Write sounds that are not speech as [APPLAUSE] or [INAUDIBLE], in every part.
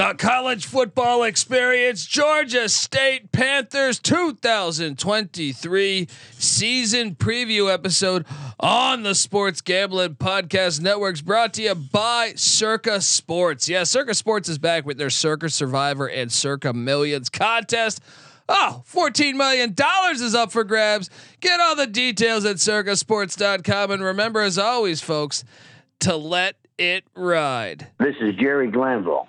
The college football experience, Georgia State Panthers 2023 season preview episode on the Sports Gambling Podcast Networks brought to you by Circa Sports. Yeah, Circa Sports is back with their Circa Survivor and Circa Millions contest. Oh, $14 million is up for grabs. Get all the details at circasports.com. And remember, as always, folks, to let it ride. This is Jerry Glanville,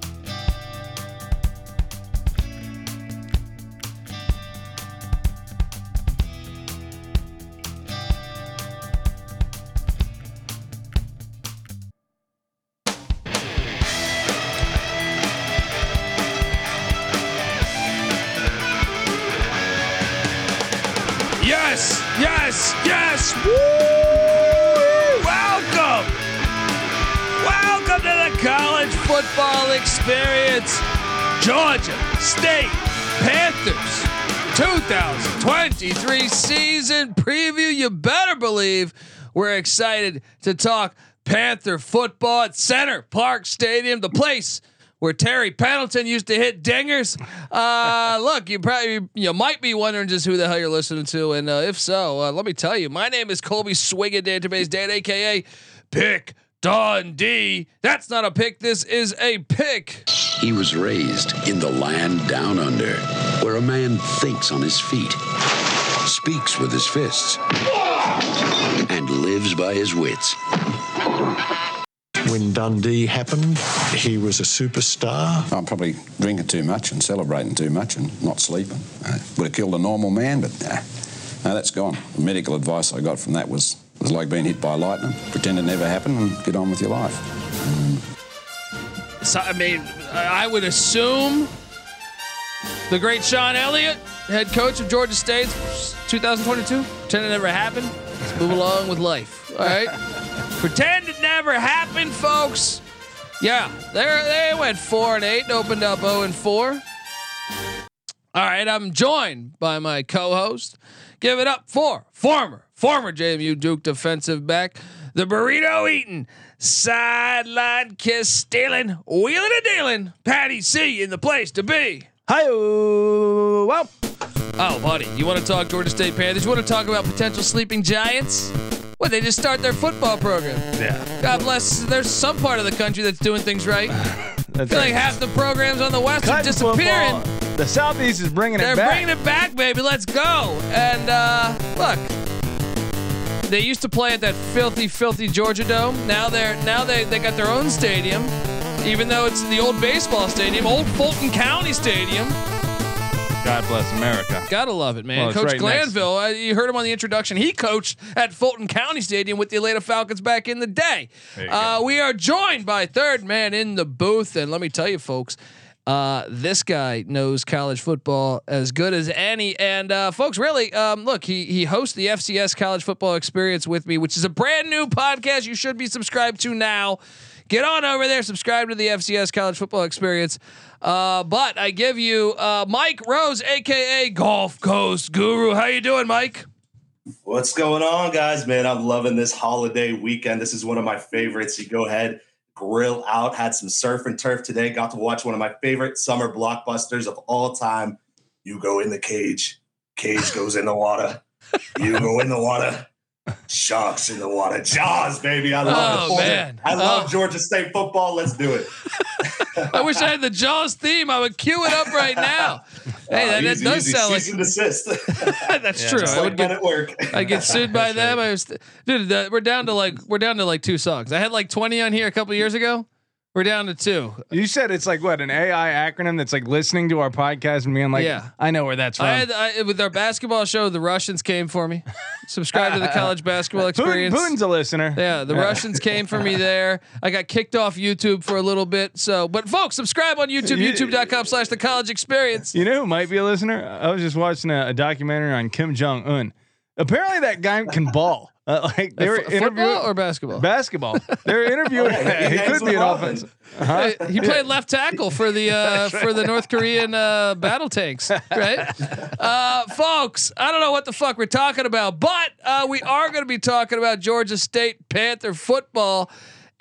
Experience. Georgia State Panthers 2023 season preview. You better believe we're excited to talk Panther football at Center Parc Stadium, the place where Terry Pendleton used to hit dingers. Uh, [LAUGHS] look, you probably you might be wondering just who the hell you're listening to, and uh, if so, uh, let me tell you, my name is Colby Swiggin Database Dan, aka Pick Dundee. That's not a pick. This is a pick. He was raised in the land down under, where a man thinks on his feet, speaks with his fists, and lives by his wits. When Dundee happened, he was a superstar. I'm probably drinking too much and celebrating too much and not sleeping. Uh, would have killed a normal man, but nah, no, that's gone. The medical advice I got from that was was like being hit by lightning. Pretend it never happened and get on with your life. So, I mean, I would assume the great Shawn Elliott, head coach of Georgia State, 2022. Pretend it never happened. Let's move along with life. All right. [LAUGHS] Pretend it never happened, folks. Yeah, they they went four and eight, and opened up zero and four. All right, I'm joined by my co-host. Give it up for former former JMU Duke defensive back, the burrito eating, sideline kiss stealing, wheeling and dealing, Patty C in the place to be. Hi, well, Oh, buddy, you want to talk Georgia State Panthers? You want to talk about potential sleeping giants? What, they just start their football program. yeah, God bless. There's some part of the country that's doing things right. [SIGHS] I feel like half the programs on the West are disappearing. football. The Southeast is bringing They're it back. They're bringing it back, baby. Let's go. And uh, look, they used to play at that filthy, filthy Georgia Dome. Now they're now they they got their own stadium, even though it's the old baseball stadium, old Fulton County Stadium. God bless America. Gotta love it, man. Well, Coach right Glanville, uh, you heard him on the introduction. He coached at Fulton County Stadium with the Atlanta Falcons back in the day. Uh, we are joined by third man in the booth, and let me tell you, folks. Uh, this guy knows college football as good as any, and uh, folks, really, um, look, he he hosts the FCS College Football Experience with me, which is a brand new podcast you should be subscribed to now. Get on over there, subscribe to the FCS College Football Experience. Uh, but I give you uh, Mike Rose, aka Golf Coast Guru. How you doing, Mike? What's going on, guys? Man, I'm loving this holiday weekend. This is one of my favorites. You go ahead, grill out, had some surf and turf today. Got to watch one of my favorite summer blockbusters of all time. You go in the cage, cage goes in the water. You go in the water, sharks in the water. Jaws, baby. I love Oh, it. man. I love Oh. Georgia State football. Let's do it. [LAUGHS] I wish I had the Jaws theme. I would cue it up right [LAUGHS] now. Hey, that, Uh, that easy, does easy. sound like Cease and desist. [LAUGHS] that's true. Just I would get at work. I get sued by them. I was, dude. The, we're down to like we're down to like two songs. I had like twenty on here a couple years ago. We're down to two. You said it's like what an AI acronym that's like listening to our podcast and being like, Yeah. I know where that's from. I had I, with our basketball show. The Russians came for me. Subscribe to the college [LAUGHS] basketball Putin, experience. Putin's a listener. Yeah, the Russians came for me there. I got kicked off YouTube for a little bit. So, but folks, subscribe on YouTube, You- youtube.com slash the college experience. You know who might be a listener? I was just watching a, a documentary on Kim Jong Un. Apparently, that guy can ball. Uh, [LAUGHS] like they were fo- football interviewing or basketball? basketball. They're interviewing. [LAUGHS] Oh, [LAUGHS] yeah, he he could be with an Hoffman. offense. Uh-huh. Uh, he played left tackle for the uh, for the North Korean uh, battle tanks, right? Uh, folks, I don't know what the fuck we're talking about, but uh, we are going to be talking about Georgia State Panther football.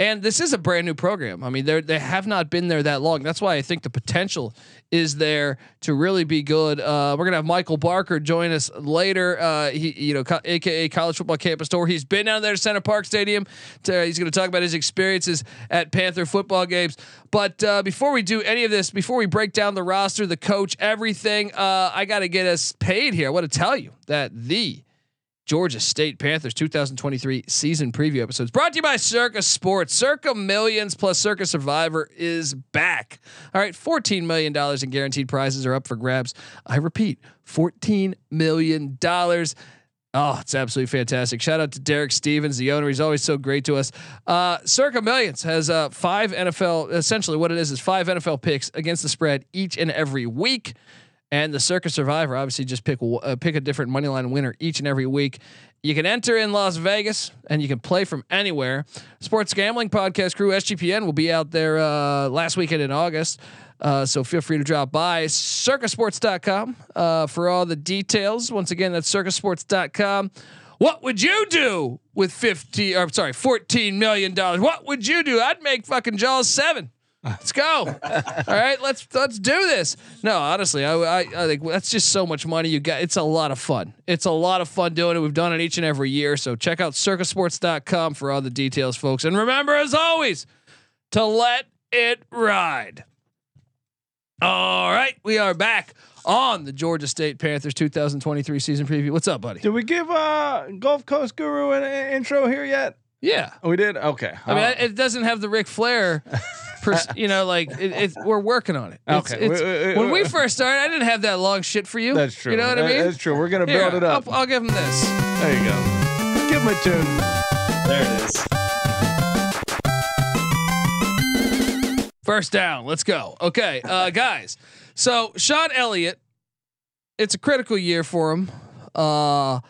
And this is a brand new program. I mean, they they have not been there that long. That's why I think the potential is there to really be good. Uh, we're gonna have Michael Barker join us later. Uh, he, you know, co- AKA College Football Campus Tour. He's been down there to Center Parc Stadium. To, he's gonna talk about his experiences at Panther football games. But uh, before we do any of this, before we break down the roster, the coach, everything, uh, I got to get us paid here. I want to tell you that the Georgia State Panthers 2023 season preview episodes brought to you by Circa Sports. Circa Millions plus Circa Survivor is back. All right, $14 million in guaranteed prizes are up for grabs. I repeat, $14 million. Oh, it's absolutely fantastic. Shout out to Derek Stevens, the owner. He's always so great to us. Uh, Circa Millions has uh, five NFL, essentially what it is is five NFL picks against the spread each and every week. And the Circa Survivor obviously just pick uh, pick a different money line winner each and every week. You can enter in Las Vegas and you can play from anywhere. Sports Gambling Podcast Crew SGPN will be out there uh, last weekend in August. Uh, so feel free to drop by circasports.com uh, for all the details. Once again, that's circasports.com. What would you do with 50 or sorry, 14 million dollars? What would you do? I'd make fucking Jaws 7. Let's go. All right, let's let's do this. No, honestly, I, I I think that's just so much money you got. It's a lot of fun. It's a lot of fun doing it. We've done it each and every year. So check out circasports.com for all the details, folks. And remember, as always, to let it ride. All right, we are back on the Georgia State Panthers 2023 season preview. What's up, buddy? Did we give uh Gulf Coast Guru an an intro here yet? Yeah. We did. Okay. I mean, Uh, it doesn't have the Ric Flair, pers- you know, like it, it, we're working on it. It's, Okay. it's- Wait, wait, wait, when we first started, I didn't have that long shit for you. that's true. You know what I mean? That's true. We're gonna Here, build it up. I'll, I'll give him this. there you go. Give him a tune. There it is. First down. Let's go. Okay, uh, guys. So Shawn Elliott, it's a critical year for him. Uh,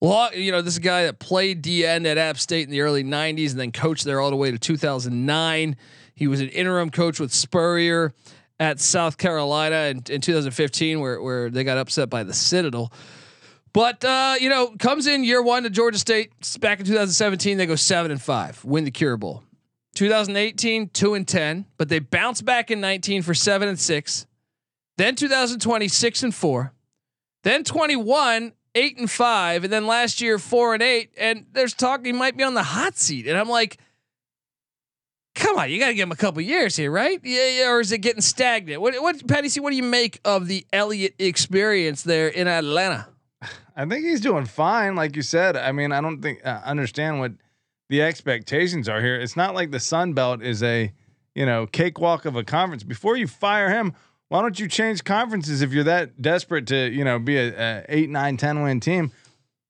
well, you know, this is a guy that played DN at App State in the early '90s and then coached there all the way to 2009. He was an interim coach with Spurrier at South Carolina in, in 2015, where where they got upset by the Citadel. But uh, you know, comes in year one to Georgia State. Back in 2017, they go seven and five, win the Cure Bowl. 2018, two and ten, but they bounce back in 19 for seven and six. Then 2020, six and four. Then 21, eight and five, and then last year four and eight. And there's talk he might be on the hot seat, and I'm like, come on, you got to give him a couple years here, right? Yeah, yeah, or is it getting stagnant? What, what, Patty C, What do you make of the Elliott experience there in Atlanta? I think he's doing fine, like you said. I mean, I don't think uh, understand what the expectations are here. It's not like the Sun Belt is a you know cakewalk of a conference. Before you fire him, why don't you change conferences if you're that desperate to you know be a, a eight, nine, ten win team,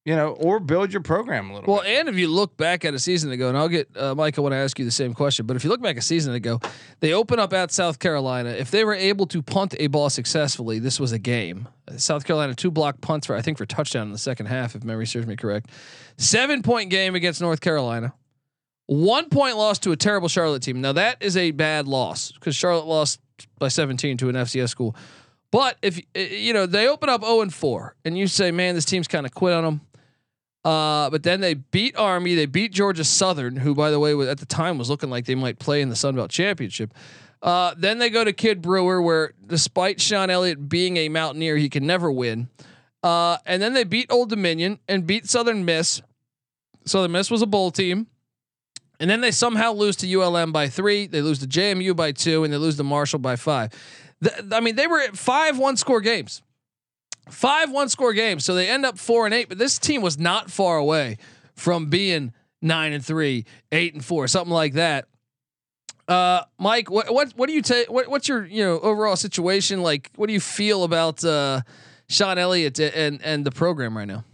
you know, or build your program a little. Well, bit. and if you look back at a season ago, and I'll get uh, Mike, I want to ask you the same question. But if you look back a season ago, they open up at South Carolina. If they were able to punt a ball successfully, this was a game. South Carolina two block punts for I think for touchdown in the second half, if memory serves me correct. Seven point game against North Carolina. One point loss to a terrible Charlotte team. Now that is a bad loss because Charlotte lost by 17 to an FCS school. But if uh, you know they open up 0 and 4, and you say, "Man, this team's kind of quit on them." Uh, but then they beat Army. They beat Georgia Southern, who, by the way, was, at the time was looking like they might play in the Sun Belt Championship. Uh, then they go to Kidd Brewer, where despite Shawn Elliott being a Mountaineer, he can never win. Uh, and then they beat Old Dominion and beat Southern Miss. Southern Miss was a bowl team. And then they somehow lose to ULM by three. They lose to JMU by two, and they lose to Marshall by five. The, I mean, they were at five one score games five one score games. So they end up four and eight, but this team was not far away from being nine and three, eight and four, something like that. Uh, Mike, what what what do you take? What, what's your you know overall situation like? What do you feel about uh, Shawn Elliott and and the program right now?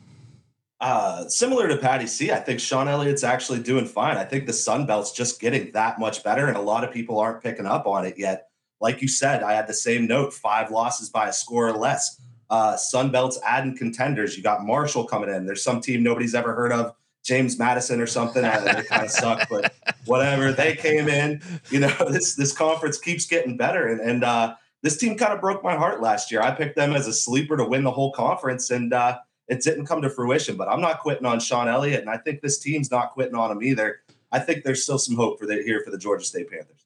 Uh, similar to Patty C, I think Shawn Elliott's actually doing fine. I think the Sun Belt's just getting that much better, and a lot of people aren't picking up on it yet. Like you said, I had the same note: five losses by a score or less. Uh, Sun Belt's adding contenders. You got Marshall coming in. There's some team nobody's ever heard of James Madison or something. Uh, they kind of [LAUGHS] suck, but whatever. They came in. You know, [LAUGHS] this this conference keeps getting better, and and uh, this team kind of broke my heart last year. I picked them as a sleeper to win the whole conference, and uh, it didn't come to fruition. But I'm not quitting on Shawn Elliott, and I think this team's not quitting on him either. I think there's still some hope for the here for the Georgia State Panthers.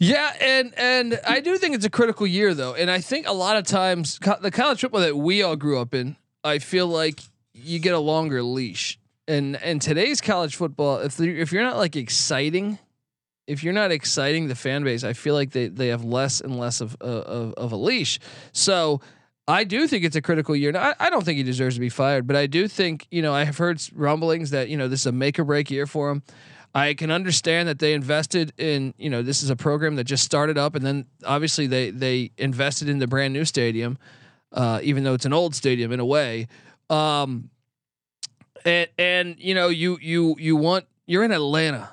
Yeah, and and I do think it's a critical year though, and I think a lot of times co- the college football that we all grew up in, I feel like you get a longer leash. And and today's college football, if you if you're not like exciting, if you're not exciting the fan base, I feel like they they have less and less of uh, of, of a leash. So I do think it's a critical year. Now, I, I don't think he deserves to be fired, but I do think you know I have heard rumblings that you know this is a make or break year for him. I can understand that they invested in, you know, this is a program that just started up, and then obviously they they invested in the brand new stadium, uh, even though it's an old stadium in a way. Um, and and you know you you you want you're in Atlanta,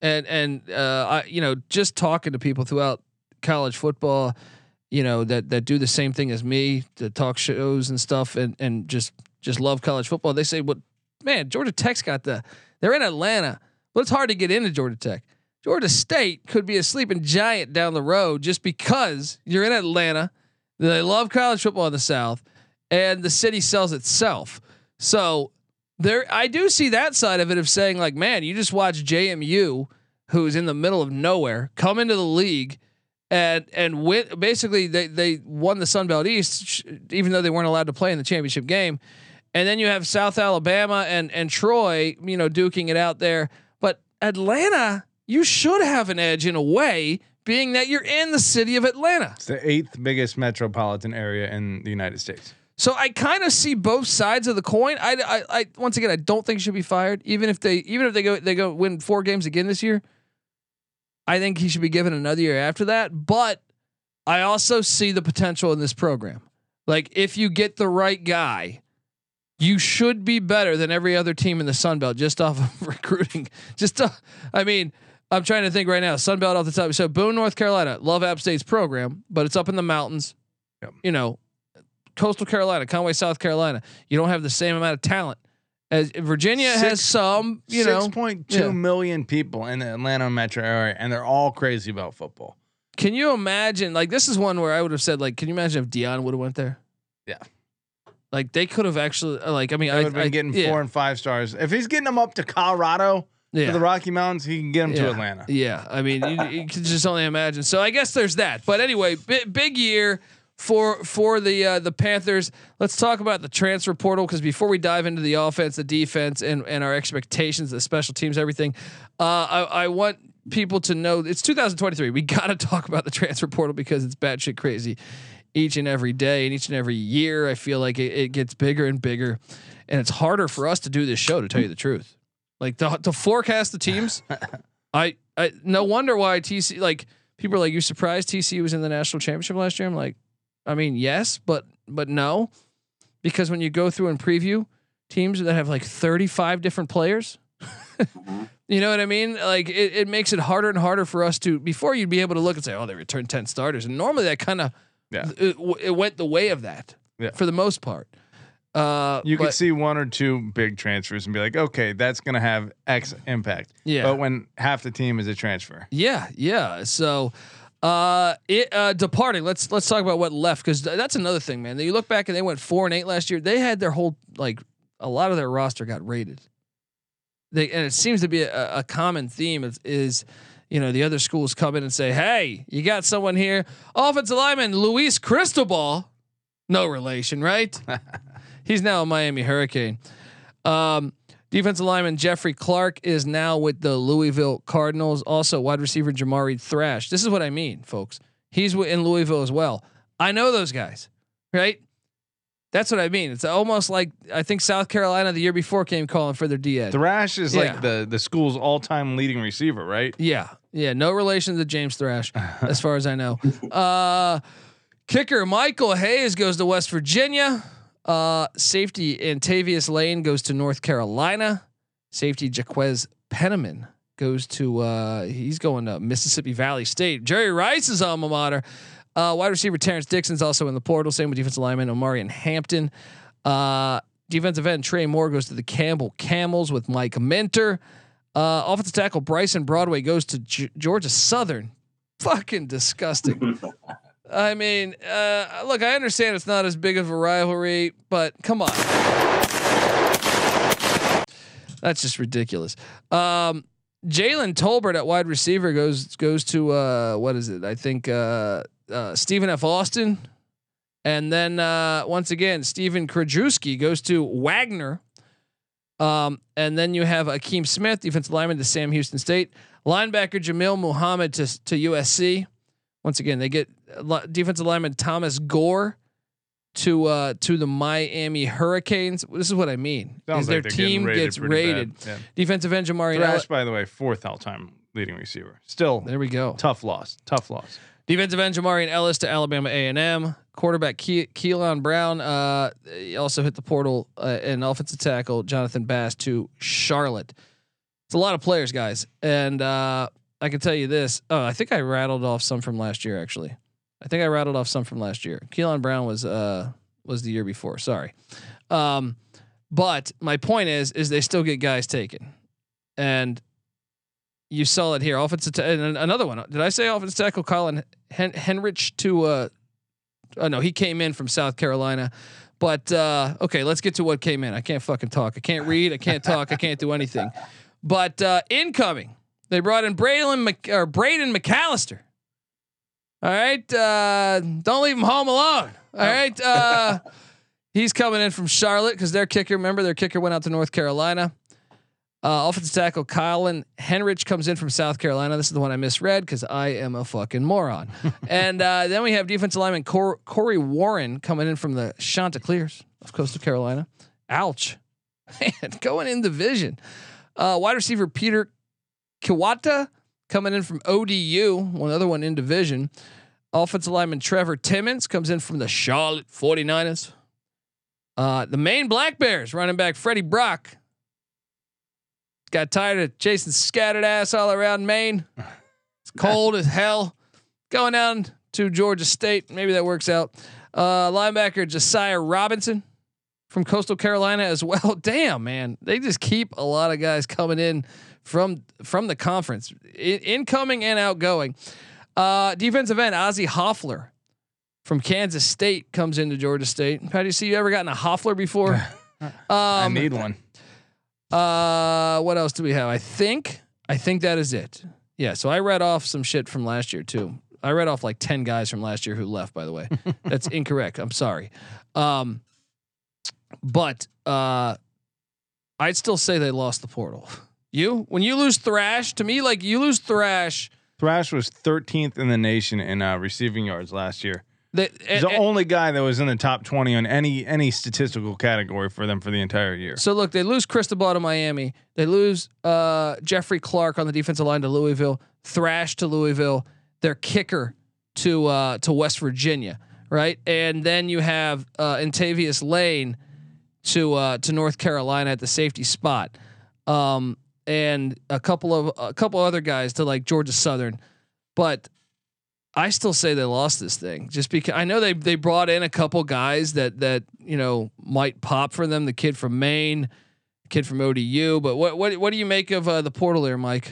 and and uh, I you know just talking to people throughout college football, you know that that do the same thing as me, the talk shows and stuff, and and just just love college football. They say, "Well, man, Georgia Tech's got the they're in Atlanta." But it's hard to get into Georgia Tech. Georgia State could be a sleeping giant down the road just because you're in Atlanta. They love college football in the South, and the city sells itself. So there, I do see that side of it of saying like, man, you just watch JMU, who's in the middle of nowhere, come into the league. And and win, basically they they won the Sun Belt East, even though they weren't allowed to play in the championship game. And then you have South Alabama and and Troy, you know, duking it out there. Atlanta, you should have an edge in a way, being that you're in the city of Atlanta. It's the eighth biggest metropolitan area in the United States. So I kind of see both sides of the coin. I, I, I, once again, I don't think he should be fired, even if they, even if they go, they go win four games again this year. I think he should be given another year after that. But I also see the potential in this program. Like if you get the right guy, you should be better than every other team in the Sun Belt just off of [LAUGHS] recruiting. Just, uh, I mean, I'm trying to think right now. Sun Belt off the top. So Boone, North Carolina, love App State's program, but it's up in the mountains. Yep. You know, Coastal Carolina, Conway, South Carolina. You don't have the same amount of talent as Virginia has some. You know, six point two yeah. million people in the Atlanta metro area, and they're all crazy about football. can you imagine? Like this is one where I would have said, like, can you imagine if Dion would have went there? Yeah. Like they could have actually, like, I mean, I I would have been I- getting yeah, four and five stars. If he's getting them up to Colorado yeah. to the Rocky Mountains, he can get them yeah. to Atlanta. Yeah, I mean, you, you can just only imagine. So I guess there's that. But anyway, bi- big year for for the uh, the Panthers. Let's talk about the transfer portal because before we dive into the offense, the defense, and and our expectations, the special teams, everything, uh, I, I want people to know it's 2023. We got to [LAUGHS] talk about the transfer portal because it's batshit crazy each and every day and each and every year. I feel like it, it gets bigger and bigger, and it's harder for us to do this show to tell you the truth. Like to, to forecast the teams, [LAUGHS] I, I no wonder why TC like people are like you surprised TC was in the national championship last year. I'm like, I mean yes, but but no, because when you go through and preview teams that have like 35 different players. Mm-hmm. [LAUGHS] You know what I mean? Like it, it makes it harder and harder for us to before you'd be able to look and say, oh, they returned ten starters, and normally that kind of Yeah. it, it went the way of that Yeah. for the most part. Uh, You but- could see one or two big transfers and be like, okay, that's going to have X impact. Yeah. But when half the team is a transfer, Yeah, yeah. So, uh, it uh, departing. Let's let's talk about what left because that's another thing, man. You look back and they went four and eight last year. They had their whole like a lot of their roster got rated. They and it seems to be a, a common theme is, is you know the other schools come in and say, hey, you got someone here, offensive lineman Luis Cristobal, no relation, right? [LAUGHS] He's now a Miami Hurricane. Um, defensive lineman Jeffrey Clark is now with the Louisville Cardinals. Also, wide receiver Jamari Thrash. This is what I mean, folks. He's in Louisville as well. I know those guys, right? That's what I mean. It's almost like I think South Carolina the year before came calling for their D. Thrash is Yeah. like the the school's all time leading receiver, right? Yeah, yeah, no relation to James Thrash, [LAUGHS] as far as I know. Uh, kicker Michael Hayes goes to West Virginia. Uh, safety Antavius Lane goes to North Carolina. Safety Jaquez Penniman goes to uh, he's going to Mississippi Valley State. Jerry Rice's alma mater. Uh, wide receiver Terrence Dixon's also in the portal. Same with defensive lineman Omarion Hampton. Uh, defensive end Trey Moore goes to the Campbell Camels with Mike Minter. Uh, offensive tackle Bryson Broadway goes to G- Georgia Southern. Fucking disgusting. [LAUGHS] I mean, uh, look, I understand it's not as big of a rivalry, but come on. That's just ridiculous. Um, Jalen Tolbert at wide receiver goes goes to uh, what is it? I think uh, uh, Stephen F. Austin, and then uh, once again Stephen Krajewski goes to Wagner. Um, and then you have Akeem Smith, defensive lineman to Sam Houston State, linebacker Jamil Muhammad to to USC. Once again, they get defensive lineman Thomas Gore to uh, to the Miami Hurricanes. This is what I mean. Sounds is their like team rated gets rated. Yeah. Defensive end Jamari. Thrash, by the way, fourth all-time leading receiver. Still There we go. tough loss. Tough loss. Defensive end Jamarian Ellis to Alabama A and M. Quarterback Ke- Keelan Brown uh, also hit the portal. Uh, and offensive tackle Jonathan Bass to Charlotte. It's a lot of players, guys, and uh, I can tell you this. Oh, I think I rattled off some from last year. Actually, I think I rattled off some from last year. Keelan Brown was uh, was the year before. Sorry, um, but my point is, is they still get guys taken, and you saw it here. Offensive and another one. Did I say offensive tackle Colin Hen- Henrich to? Uh, oh no, he came in from South Carolina. But uh, okay, let's get to what came in. I can't fucking talk. I can't read. I can't talk. I can't do anything. But uh, incoming, they brought in Braylon Mc- or Braden McAllister. All right, uh, don't leave him home alone. All right, uh, [LAUGHS] he's coming in from Charlotte because their kicker. Remember, their kicker went out to North Carolina. Uh, offensive tackle Colin Henrich comes in from South Carolina. This is the one I misread because I am a fucking moron. [LAUGHS] and uh, then we have defensive lineman Cor- Corey Warren coming in from the Chanticleers of Coastal Carolina. Ouch, [LAUGHS] man, going in division. Uh, wide receiver Peter Kiwata coming in from ODU, one other one in division. Offensive lineman Trevor Timmons comes in from the Charlotte 49ers. Uh, the Maine Black Bears running back Freddie Brock got tired of chasing scattered ass all around Maine. It's [LAUGHS] cold as hell. Going down to Georgia State. Maybe that works out. Uh, linebacker Josiah Robinson from Coastal Carolina as well. [LAUGHS] Damn, man. They just keep a lot of guys coming in from from the conference, in, incoming and outgoing. Uh, defensive end Ozzy Hoffler from Kansas State comes into Georgia State. How do you see you ever gotten a Hoffler before? [LAUGHS] Um, I need one. Uh, what else do we have? I think I think that is it. Yeah. So I read off some shit from last year too. I read off like ten guys from last year who left. By the way, [LAUGHS] that's incorrect. I'm sorry. Um, but uh, I'd still say they lost the portal. You when you lose Thrash to me, like you lose Thrash. Thrash was 13th in the nation in uh, receiving yards last year. That He's the only guy that was in the top 20 on any any statistical category for them for the entire year. So look, they lose Cristobal to Miami. They lose uh, Jeffrey Clark on the defensive line to Louisville. Thrash to Louisville. Their kicker to uh, to West Virginia, right? And then you have uh, Lane to uh, to North Carolina at the safety spot, um, and a couple of a couple other guys to like Georgia Southern, but. I still say they lost this thing just because I know they they brought in a couple guys that that you know might pop for them. The kid from Maine, kid from ODU. But what what what do you make of uh, the portal there, Mike?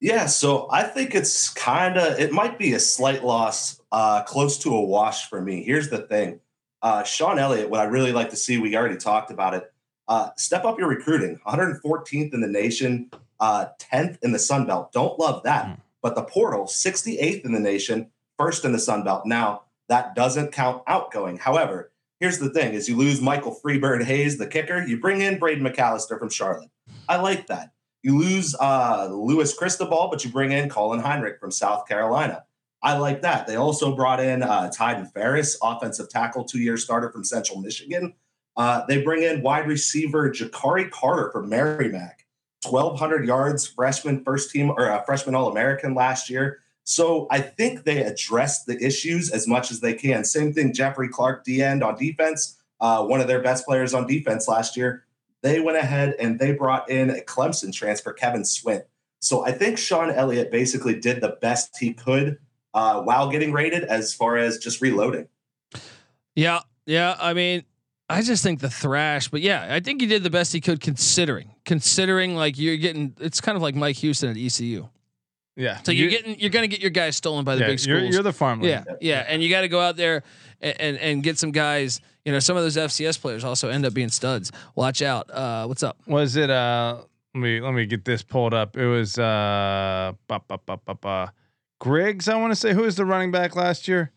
Yeah, so I think it's kind of it might be a slight loss, uh, close to a wash for me. Here's the thing, uh, Shawn Elliott. What I really like to see, we already talked about it. Uh, step up your recruiting. 114th in the nation, uh, 10th in the Sun Belt. Don't love that, Mm. But the portal 68th in the nation, first in the Sun Belt. Now that doesn't count outgoing. However, here's the thing: is you lose Michael Freebird Hayes, the kicker, you bring in Braden McAllister from Charlotte. I like that. You lose uh, Lewis Cristobal, but you bring in Colin Heinrich from South Carolina. I like that. They also brought in uh, Tyden Ferris, offensive tackle, two-year starter from Central Michigan. Uh, they bring in wide receiver Jacari Carter from Merrimack, 1,200 yards, freshman first team or uh, freshman All American last year. So I think they addressed the issues as much as they can. Same thing, Jeffrey Clark, D end on defense, uh, one of their best players on defense last year. They went ahead and they brought in a Clemson transfer, Kevin Swint. So I think Shawn Elliott basically did the best he could uh, while getting rated as far as just reloading. Yeah, yeah. I mean, I just think the thrash, but yeah, I think he did the best he could considering. Considering like you're getting, it's kind of like Mike Houston at ECU. Yeah. So you're getting, you're gonna get your guys stolen by the yeah, big you're, schools. you're the farm. yeah, yeah, and you got to go out there and, and and get some guys. You know, some of those FCS players also end up being studs. Watch out. Uh, what's up? Was it? Uh, let me let me get this pulled up. It was uh, ba, ba, ba, ba, ba. Griggs. I want to say who was the running back last year.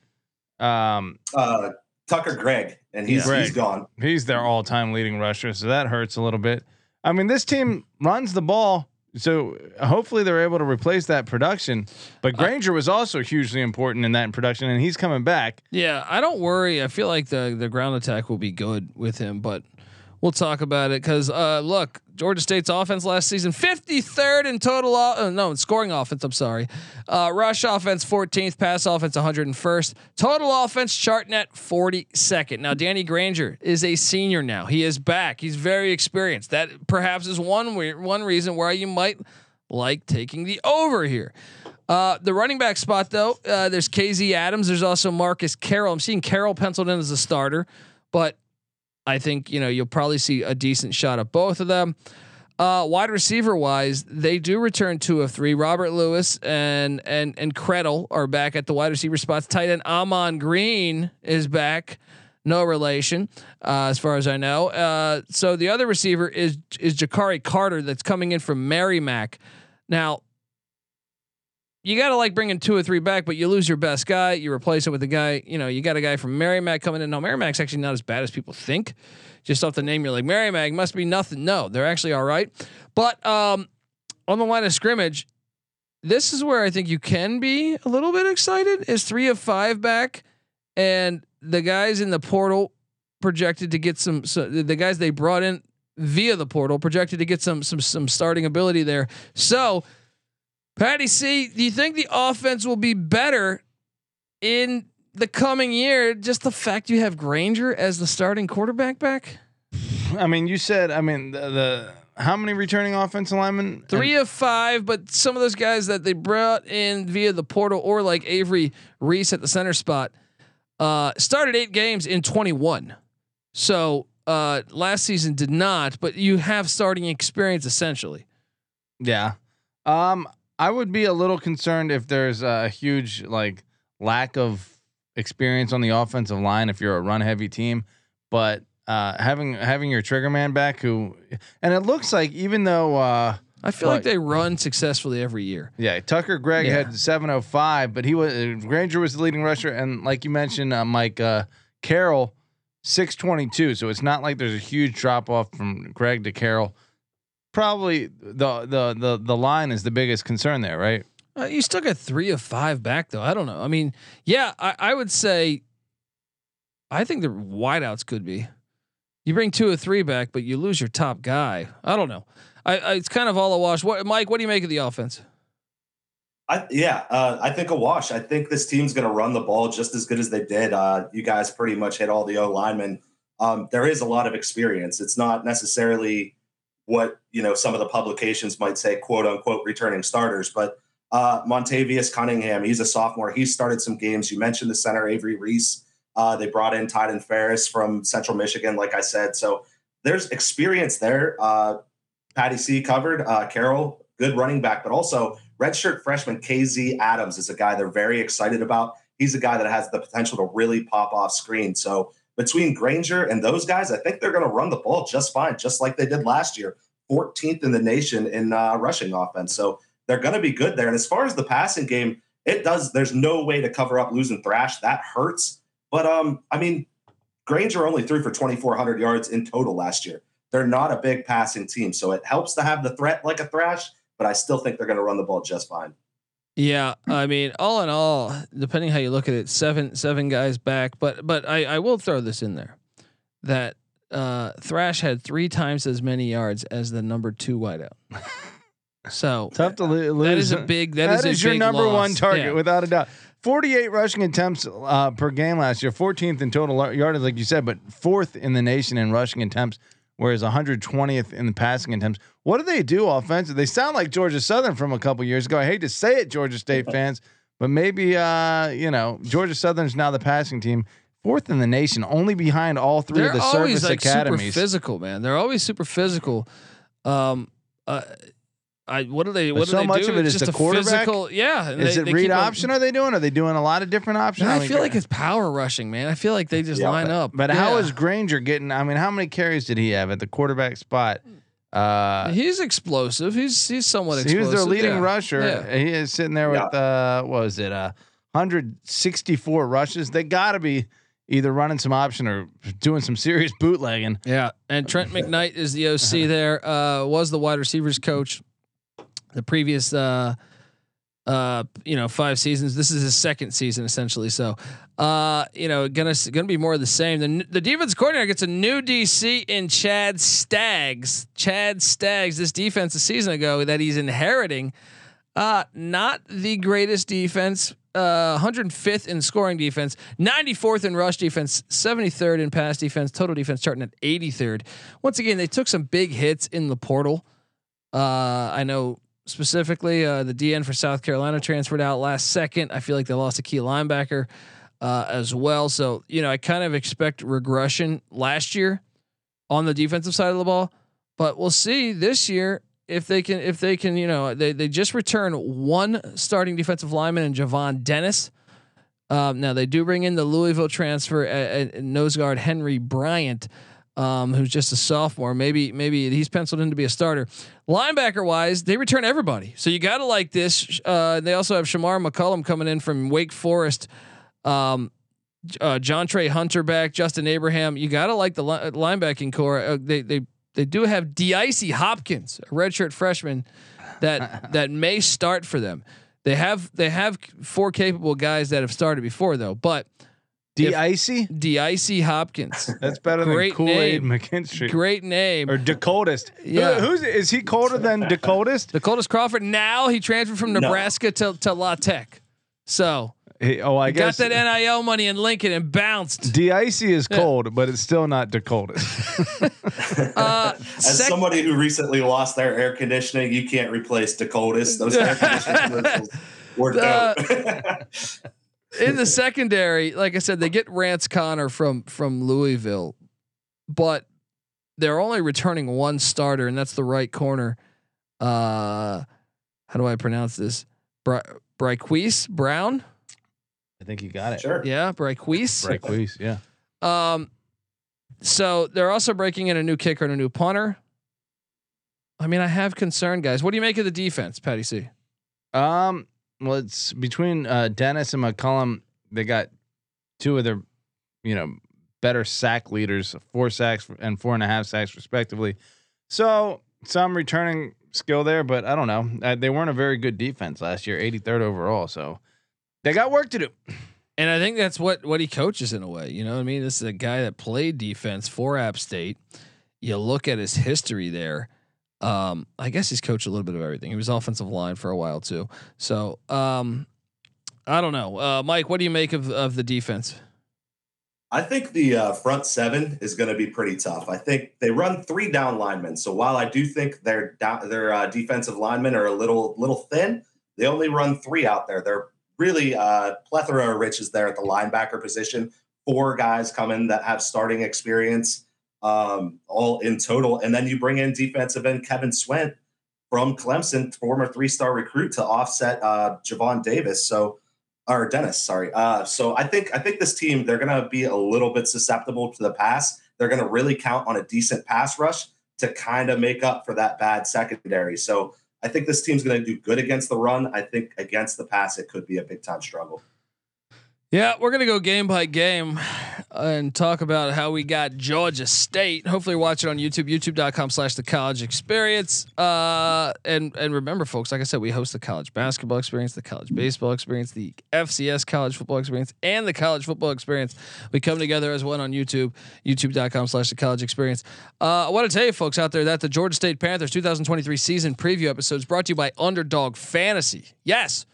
Um, Uh, Tucker Gregg, and he's Yeah. he's Greg. gone. he's their all-time leading rusher, so that hurts a little bit. I mean, this team runs the ball, so hopefully they're able to replace that production. But Grainger was also hugely important in that production, and he's coming back. Yeah, I don't worry. I feel like the the ground attack will be good with him, but we'll talk about it because uh, look, Georgia State's offense last season 53rd in total. O- uh, no, in scoring offense. I'm sorry. Uh, rush offense 14th, pass offense 101st, total offense chart net, 42nd. Now Danny Granger is a senior now. He is back. He's very experienced. That perhaps is one one reason why you might like taking the over here. Uh, the running back spot, though, uh, there's KZ Adams. There's also Marcus Carroll. I'm seeing Carroll penciled in as a starter, but I think you know you'll probably see a decent shot of both of them. Uh, wide receiver wise, they do return two of three. Robert Lewis and and and Credle are back at the wide receiver spots. Tight end Ahmon Green is back. No relation, uh, as far as I know. Uh, so the other receiver is is Jacari Carter that's coming in from Merrimack. Now, you got to like bringing two or three back, but you lose your best guy. You replace it with a guy. You know, you got a guy from Merrimack coming in. No, Merrimack's actually not as bad as people think. Just off the name, you're like Merrimack must be nothing. No, they're actually all right. But um, on the line of scrimmage, this is where I think you can be a little bit excited. Is three of five back, and the guys in the portal projected to get some. So the guys they brought in via the portal projected to get some some some starting ability there. So, Patty C, do you think the offense will be better in the coming year? Just the fact you have Grainger as the starting quarterback back. I mean, you said. I mean, the, the how many returning offensive linemen? Three of five, but some of those guys that they brought in via the portal or like Avery Reese at the center spot uh, started eight games in 21. So uh, last season did not, but you have starting experience essentially. Yeah. Um, I would be a little concerned if there's a huge like lack of experience on the offensive line if you're a run heavy team, but uh, having having your trigger man back who and it looks like even though uh, I feel Right. like they run successfully every year. yeah Tucker Gregg Yeah. had 705, but he was Grainger was the leading rusher and like you mentioned uh, Mike uh, Carroll 622, so it's not like there's a huge drop off from Gregg to Carroll. Probably the the the the line is the biggest concern there, right? Uh, you still got three of five back though. I don't know. I mean, yeah, I, I would say. I think the wideouts could be. You bring two or three back, but you lose your top guy. I don't know. I, I it's kind of all a wash. What, Mike? What do you make of the offense? I, yeah, uh, I think a wash. I think this team's going to run the ball just as good as they did. Uh, you guys pretty much hit all the O linemen. Um, there is a lot of experience. It's not necessarily what you know some of the publications might say, quote unquote, returning starters. But uh, Montavious Cunningham, he's a sophomore. He started some games. You mentioned the center Avery Reese. Uh, they brought in Tyden Ferris from Central Michigan, like I said. So there's experience there. Uh, Patty C covered. Uh, good running back, but also redshirt freshman KZ Adams is a guy they're very excited about. He's a guy that has the potential to really pop off screen. So between Grainger and those guys, I think they're going to run the ball just fine, just like they did last year. 14th in the nation in uh, rushing offense. So they're going to be good there. And as far as the passing game, it does. There's no way to cover up losing Thrash. That hurts. But um, I mean, Grainger only threw for 2,400 yards in total last year. They're not a big passing team, so it helps to have the threat like a Thrash. But I still think they're going to run the ball just fine. Yeah, I mean, all in all, depending how you look at it, seven seven guys back. But but I I will throw this in there that uh, Thrash had three times as many yards as the number two wideout. [LAUGHS] So Tough to lose. that is a big that, that a is your number one target Yeah. without a doubt. 48 rushing attempts uh, per game last year, 14th in total lar- yardage, like you said, but fourth in the nation in rushing attempts, whereas 120th in the passing attempts. What do they do offensively? They sound like Georgia Southern from a couple years ago. I hate to say it, Georgia State [LAUGHS] fans, but maybe uh, you know Georgia Southern's now the passing team. fourth in the nation, only behind all 3 They're of the always service like academies. super physical, man. They're always super physical. Um, uh, I what do they? But What do so they much do? of it It's is just the a quarterback? Physical, yeah. Is they- it they read keep a- option? Are they doing? Are they doing a lot of different options? I mean, feel like it's power rushing, man. I feel like they just Yeah, line up. But how Yeah. is Grainger getting? I mean, how many carries did he have at the quarterback spot? Uh, he's explosive? He's he's somewhat he was explosive. their leading yeah. rusher. Yeah. He is sitting there with uh, what was it? Uh, 164 rushes. They got to be either running some option or doing some serious bootlegging. Yeah, and Trent [LAUGHS] McKnight is the OC there. Uh, was the wide receivers coach the previous uh, uh, you know five seasons. This is his second season essentially. So uh, you know gonna gonna be more of the same. The the defense coordinator gets a new DC in Chad Staggs. Chad Staggs. This defense a season ago that he's inheriting. Uh, not the greatest defense. Uh, 105th in scoring defense, 94th in rush defense, 73rd in pass defense, total defense starting at 83rd. Once again, they took some big hits in the portal. Uh, I know specifically uh, the DN for South Carolina transferred out last second. I feel like they lost a key linebacker uh, as well. So you know, I kind of expect regression last year on the defensive side of the ball, but we'll see this year if they can if they can you know they they just return one starting defensive lineman and Javon Dennis. Um, now they do bring in the Louisville transfer nose guard Henry Bryant, um, who's just a sophomore. Maybe maybe he's penciled in to be a starter. Linebacker wise, they return everybody, so you got to like this. Uh, they also have Shamar McCullum coming in from Wake Forest. Um, uh, Jontrey Hunter back, Justin Abraham. You got to like the li- linebacking core. Uh, they they they do have Dicey Hopkins, a redshirt freshman that [LAUGHS] that may start for them. They have they have four capable guys that have started before though, but D If- icy. Hopkins, [LAUGHS] That's better Great than Kool Aid name. McKinstry great name. or Dakotas. Yeah. Who- who's is he colder than Dakotas? Dakotas Crawford. Now he transferred from No. Nebraska to to La Tech, so He, oh, I he got that NIL money in Lincoln and bounced. D icy is cold, but it's still not Dakotas. [LAUGHS] [LAUGHS] Uh, As sec- somebody who recently lost their air conditioning, you can't replace Dakotas. Those air conditioning commercials were dope. In the secondary, like I said, they get Rance Connor from from Louisville, but they're only returning one starter, and that's the right corner. Uh, how do I pronounce this? Bri- Bryquise Brown. I think you got it. sure. Yeah, Bryquise. Right, please. Yeah. Um, so they're also breaking in a new kicker and a new punter. I mean, I have concern, guys. What do you make of the defense, Patty C? Um. Well, it's between uh, Dennis and McCullum. They got two of their, you know, better sack leaders, four sacks and four and a half sacks respectively. So some returning skill there, but I don't know. Uh, they weren't a very good defense last year, 83rd overall. So they got work to do. And I think that's what what he coaches in a way. You know I mean? This is a guy that played defense for App State. You look at his history there. Um, I guess he's coached a little bit of everything. He was offensive line for a while too. So um, I don't know, uh, Mike. What do you make of of the defense? I think the uh, front seven is going to be pretty tough. I think they run three down linemen. So while I do think their down, their uh, defensive linemen are a little little thin, they only run three out there. They're really uh, plethora of riches there at the linebacker position. Four guys come in that have starting experience, um, all in total, and then you bring in defensive end Kevin Swint from Clemson, former three star recruit, to offset uh, Javon Davis. So or Dennis, sorry. Uh, so I think I think this team they're going to be a little bit susceptible to the pass. They're going to really count on a decent pass rush to kind of make up for that bad secondary. So I think this team's going to do good against the run. I think against the pass it could be a big time struggle. Yeah, we're gonna go game by game and talk about how we got Georgia State. Hopefully, watch it on YouTube, youtube.com slash the college experience. Uh, and and remember, folks, like I said, we host the college basketball experience, the college baseball experience, the FCS college football experience, and the college football experience. We come together as one on YouTube, youtube.com slash the college experience. Uh, I want to tell you, folks out there, that the Georgia State Panthers 2023 season preview episode is brought to you by Underdog Fantasy. Yes.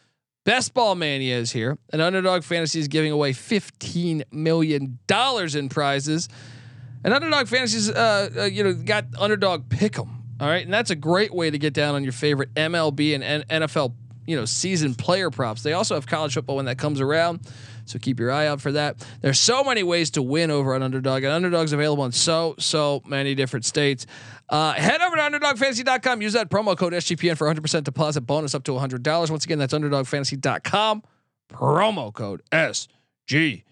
Best Ball Mania is here, and Underdog Fantasy is giving away fifteen million dollars in prizes. And Underdog Fantasy's, uh, uh, you know, got Underdog Pick'em. All right, and that's a great way to get down on your favorite MLB and N- NFL, you know, season player props. They also have college football when that comes around. So keep your eye out for that. There's so many ways to win over an underdog, and underdogs available in so so many different states. Uh, head over to underdogfantasy.com. Use that promo code SGPN for 100% deposit bonus up to $100. Once again, that's underdogfantasy.com. Promo code SGPN.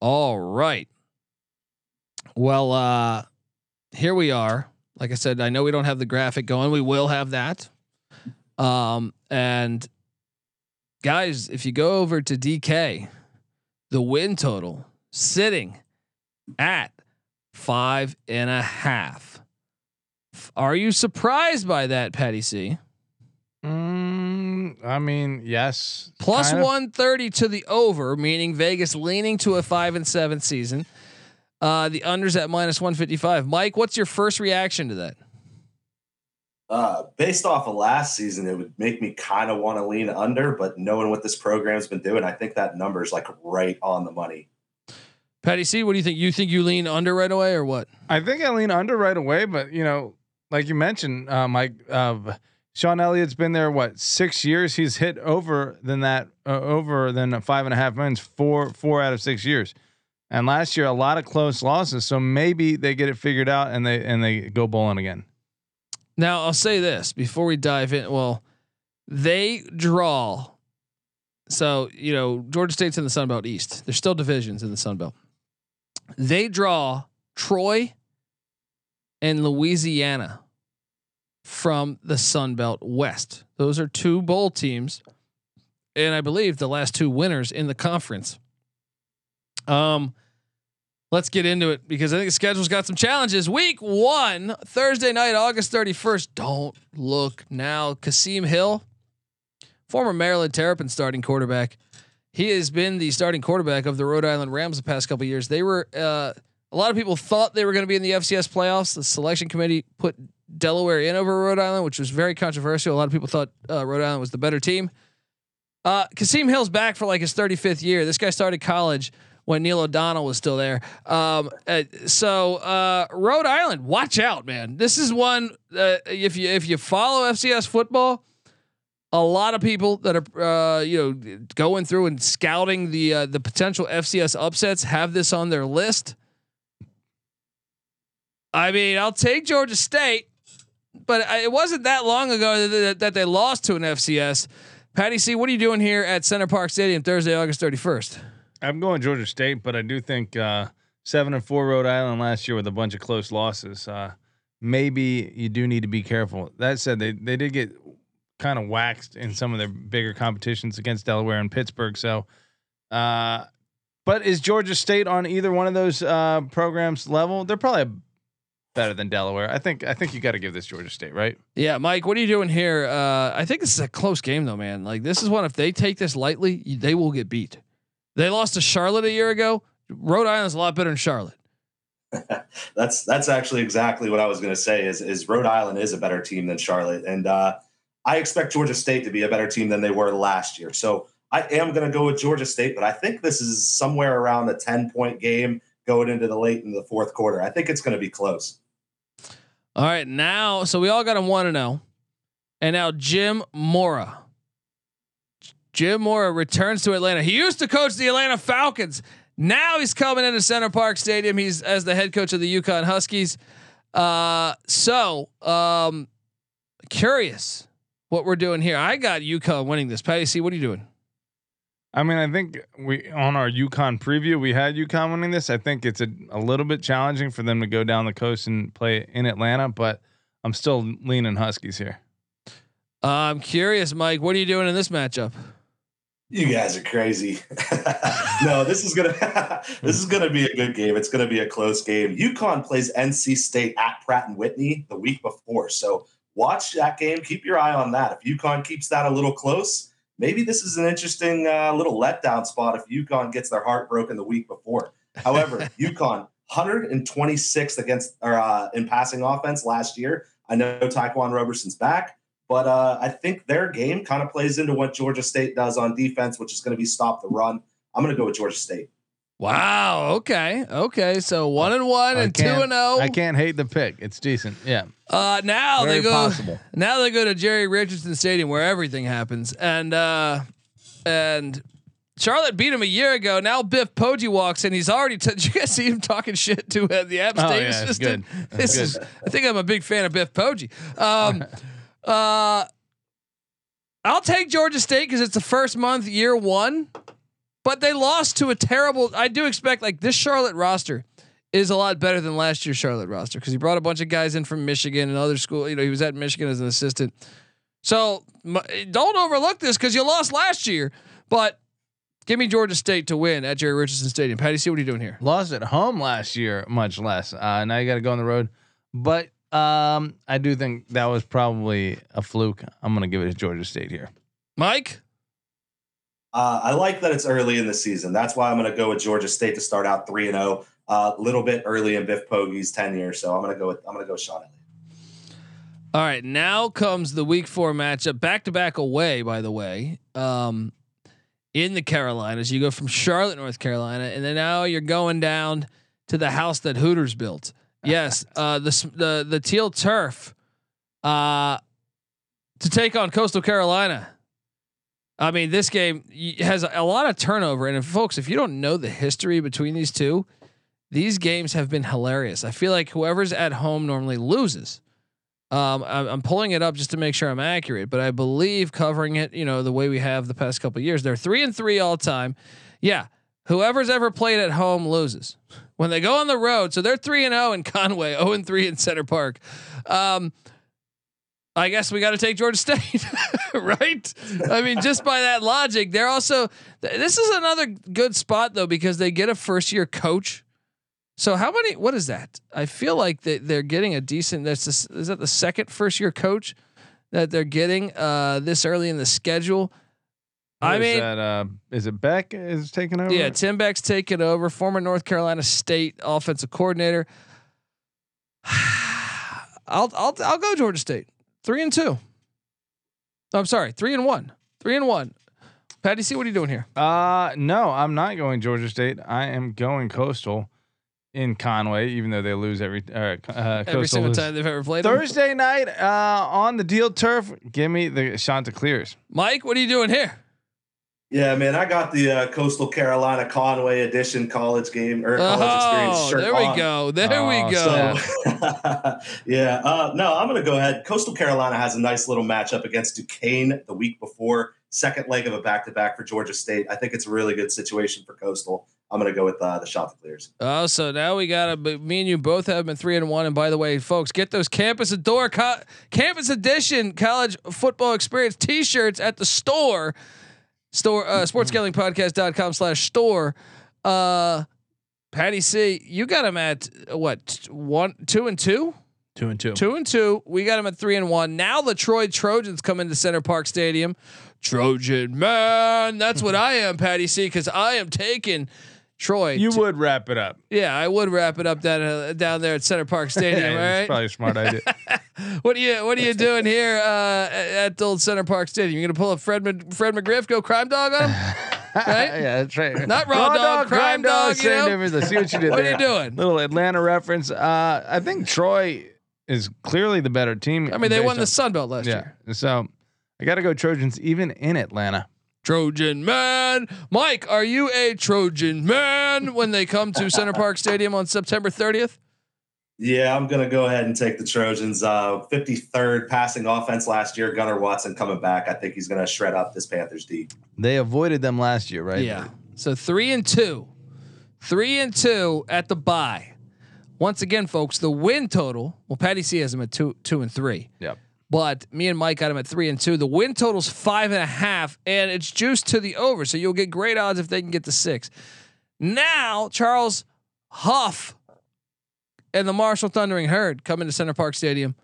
All right. Well, uh, here we are. Like I said, I know we don't have the graphic going. We will have that. Um, and guys, if you go over to DK, the win total sitting at five and a half. Are you surprised by that, Patty C? Mm, I mean, yes. Plus kind of. 130 to the over, meaning Vegas leaning to a five and seven season. Uh, the unders at minus 155. Mike, what's your first reaction to that? Uh, based off of last season, it would make me kind of want to lean under, but knowing what this program's been doing, I think that number is like right on the money. Patty C, what do you think? You think you lean under right away or what? I think I lean under right away, but you know, like you mentioned, uh, Mike, uh, Shawn Elliott's been there what six years? He's hit over than that, uh, over than five and a half wins four four out of six years. And last year, a lot of close losses. So maybe they get it figured out and they and they go bowling again. Now I'll say this before we dive in. Well, they draw. So you know Georgia State's in the Sun Belt East. There's still divisions in the Sun Belt. They draw Troy and Louisiana from the Sun Belt West. Those are two bowl teams, and I believe the last two winners in the conference. Um, let's get into it because I think the schedule's got some challenges. Week one, Thursday night, August 31st. Don't look now. Kasim Hill, former Maryland Terrapin starting quarterback. He has been the starting quarterback of the Rhode Island Rams the past couple years. They were uh, a lot of people thought they were going to be in the FCS playoffs. The selection committee put Delaware in over Rhode Island, which was very controversial. A lot of people thought uh, Rhode Island was the better team. Uh, Kasim Hill's back for like his 35th year. This guy started college when Neil O'Donnell was still there. Um, uh, so uh, Rhode Island, watch out, man. This is one uh, if you if you follow FCS football, a lot of people that are uh, you know going through and scouting the uh, the potential FCS upsets have this on their list. I mean, I'll take Georgia State, but it wasn't that long ago that, that they lost to an FCS. Patty C, what are you doing here at Center Parc Stadium Thursday, August 31st? I'm going Georgia State, but I do think uh, seven and four Rhode Island last year with a bunch of close losses. Uh, maybe you do need to be careful. That said, they they did get kind of waxed in some of their bigger competitions against Delaware and Pittsburgh. So, uh, but is Georgia State on either one of those uh, programs level? They're probably better than Delaware. I think I think you got to give this Georgia State, right? Yeah, Mike, what are you doing here? Uh, I think this is a close game though, man. Like this is one if they take this lightly, they will get beat. They lost to Charlotte a year ago. Rhode Island's a lot better than Charlotte. [LAUGHS] that's that's actually exactly what I was going to say. Is is Rhode Island is a better team than Charlotte, and uh, I expect Georgia State to be a better team than they were last year. So I am going to go with Georgia State, but I think this is somewhere around a ten point game going into the late in the fourth quarter. I think it's going to be close. All right, now so we all got a one to zero, and now Jim Mora. Jim Mora returns to Atlanta. He used to coach the Atlanta Falcons. Now he's coming into Center Parc Stadium. He's as the head coach of the UConn Huskies. Uh, so um, curious what we're doing here. I got UConn winning this. Patty C, what are you doing? I mean, I think we on our UConn preview we had UConn winning this. I think it's a, a little bit challenging for them to go down the coast and play in Atlanta, but I'm still leaning Huskies here. Uh, I'm curious, Mike. What are you doing in this matchup? You guys are crazy. [LAUGHS] no, this is gonna [LAUGHS] this is gonna be a good game. It's gonna be a close game. UConn plays NC State at Pratt and Whitney the week before, so watch that game. Keep your eye on that. If UConn keeps that a little close, maybe this is an interesting uh, little letdown spot if UConn gets their heart broken the week before. However, [LAUGHS] UConn 126th against or uh, in passing offense last year. I know Ta'Quan Roberson's back. But uh, I think their game kind of plays into what Georgia State does on defense, which is going to be stop the run. I'm going to go with Georgia State. Wow. Okay. Okay. So one and one and two and zero. I can't hate the pick. It's decent. Yeah. Uh, now Very they go. possible. Now they go to Jerry Richardson Stadium where everything happens, and uh, and Charlotte beat him a year ago. Now Biff Poggi walks in. He's already. T- [LAUGHS] did you guys see him talking shit to uh, the App Oh, State yeah, it's assistant? good. [LAUGHS] This is. I think I'm a big fan of Biff Poggi. Um, uh, I'll take Georgia State because it's the first month, year one, but they lost to a terrible. I do expect like this Charlotte roster is a lot better than last year's Charlotte roster because he brought a bunch of guys in from Michigan and other school. You know, he was at Michigan as an assistant. So m- don't overlook this because you lost last year. But give me Georgia State to win at Jerry Richardson Stadium. Patty C, what are you doing here? Lost at home last year, much less. Uh, now you got to go on the road, but um, I do think that was probably a fluke. I'm gonna give it to Georgia State here. Mike, Uh, I like that it's early in the season. That's why I'm going to go with Georgia State to start out three and zero. A little bit early in Biff Poggi's tenure, so I'm going to go with I'm going to go Shawn Elliott. All right, now comes the week four matchup, back to back away, by the way. Um, in the Carolinas, you go from Charlotte, North Carolina, and then now you're going down to the house that Hooters built. Yes, [LAUGHS] uh, the the the teal turf, uh, to take on Coastal Carolina. I mean, this game has a lot of turnover, and if, folks, if you don't know the history between these two, these games have been hilarious. I feel like whoever's at home normally loses. Um, I'm, I'm pulling it up just to make sure I'm accurate, but I believe covering it, you know, the way we have the past couple years, they're three and three all time. Yeah, whoever's ever played at home loses when they go on the road. So they're three and zero in Conway, zero [LAUGHS] and three in Center Parc. Um, I guess we got to take Georgia State, [LAUGHS] right? I mean, just by that logic, they're also. th- This is another good spot though because they get a first year coach. So how many? What is that? I feel like they, they're getting a decent. That's this, is that the second first year coach that they're getting uh, this early in the schedule. I is mean, that, uh, is it Beck is taking over? yeah, Tim Beck's taking over, former North Carolina State offensive coordinator. [SIGHS] I'll I'll I'll go Georgia State. Three and two. I'm sorry, three and one. Three and one. Patty C, what are you doing here? Uh, no, I'm not going Georgia State. I am going Coastal in Conway, even though they lose every uh, uh, Every single lose. time they've ever played. them. Thursday night uh, on the deal turf. Give me the Chanticleers. Mike, what are you doing here? Yeah, man, I got the uh, Coastal Carolina Conway edition college game or college experience Oh, shirt there we on. go. There Oh, we go. So, [LAUGHS] yeah, uh, no, I'm going to go ahead. Coastal Carolina has a nice little matchup against Duquesne the week before, second leg of a back to back for Georgia State. I think it's a really good situation for Coastal. I'm going to go with uh, the Chanticleers. Oh, so now we got to. Me and you both have been three and one. And by the way, folks, get those campus adore co- campus edition college football experience T-shirts at the store. Store uh, sportsgamblingpodcast.com slash store. Uh, Patty C, you got him at uh, what one, two and two, Two and two. two and two. We got him at three and one. Now the Troy Trojans come into Center Parc Stadium. Trojan man, that's what I am, Patty C, because I am taking Troy. You would wrap it up. yeah, I would wrap it up down uh, down there at Center Parc [LAUGHS] Stadium. It's right. probably a smart idea. [LAUGHS] What are you What are you doing here uh, at the old Center Parc Stadium? You're gonna pull up Fred Mc- Fred McGriff, go crime dog on him? [LAUGHS] Right? yeah, that's right. Not raw dog, crime dog, you Same know? difference. See what you did What are you doing? Little Atlanta reference. Uh, I think Troy is clearly the better team. I mean, they won the Sun Belt last Yeah. year. So I got to go Trojans even in Atlanta. Trojan man, Mike, are you a Trojan man when they come to Center Parc Stadium on September 30th? Yeah, I'm going to go ahead and take the Trojans. Uh, 53rd passing offense last year. Gunnar Watson coming back. I think he's going to shred up this Panthers D. They avoided them last year, right? Yeah. So three and two, three and two at the bye. Once again, folks, the win total. Well, Patty C has them at two, two and three. Yep. But me and Mike got him at three and two. The win total's five and a half, and it's juiced to the over. So you'll get great odds if they can get to six. Now, Charles Huff and the Marshall Thundering Herd come into Center Parc Stadium.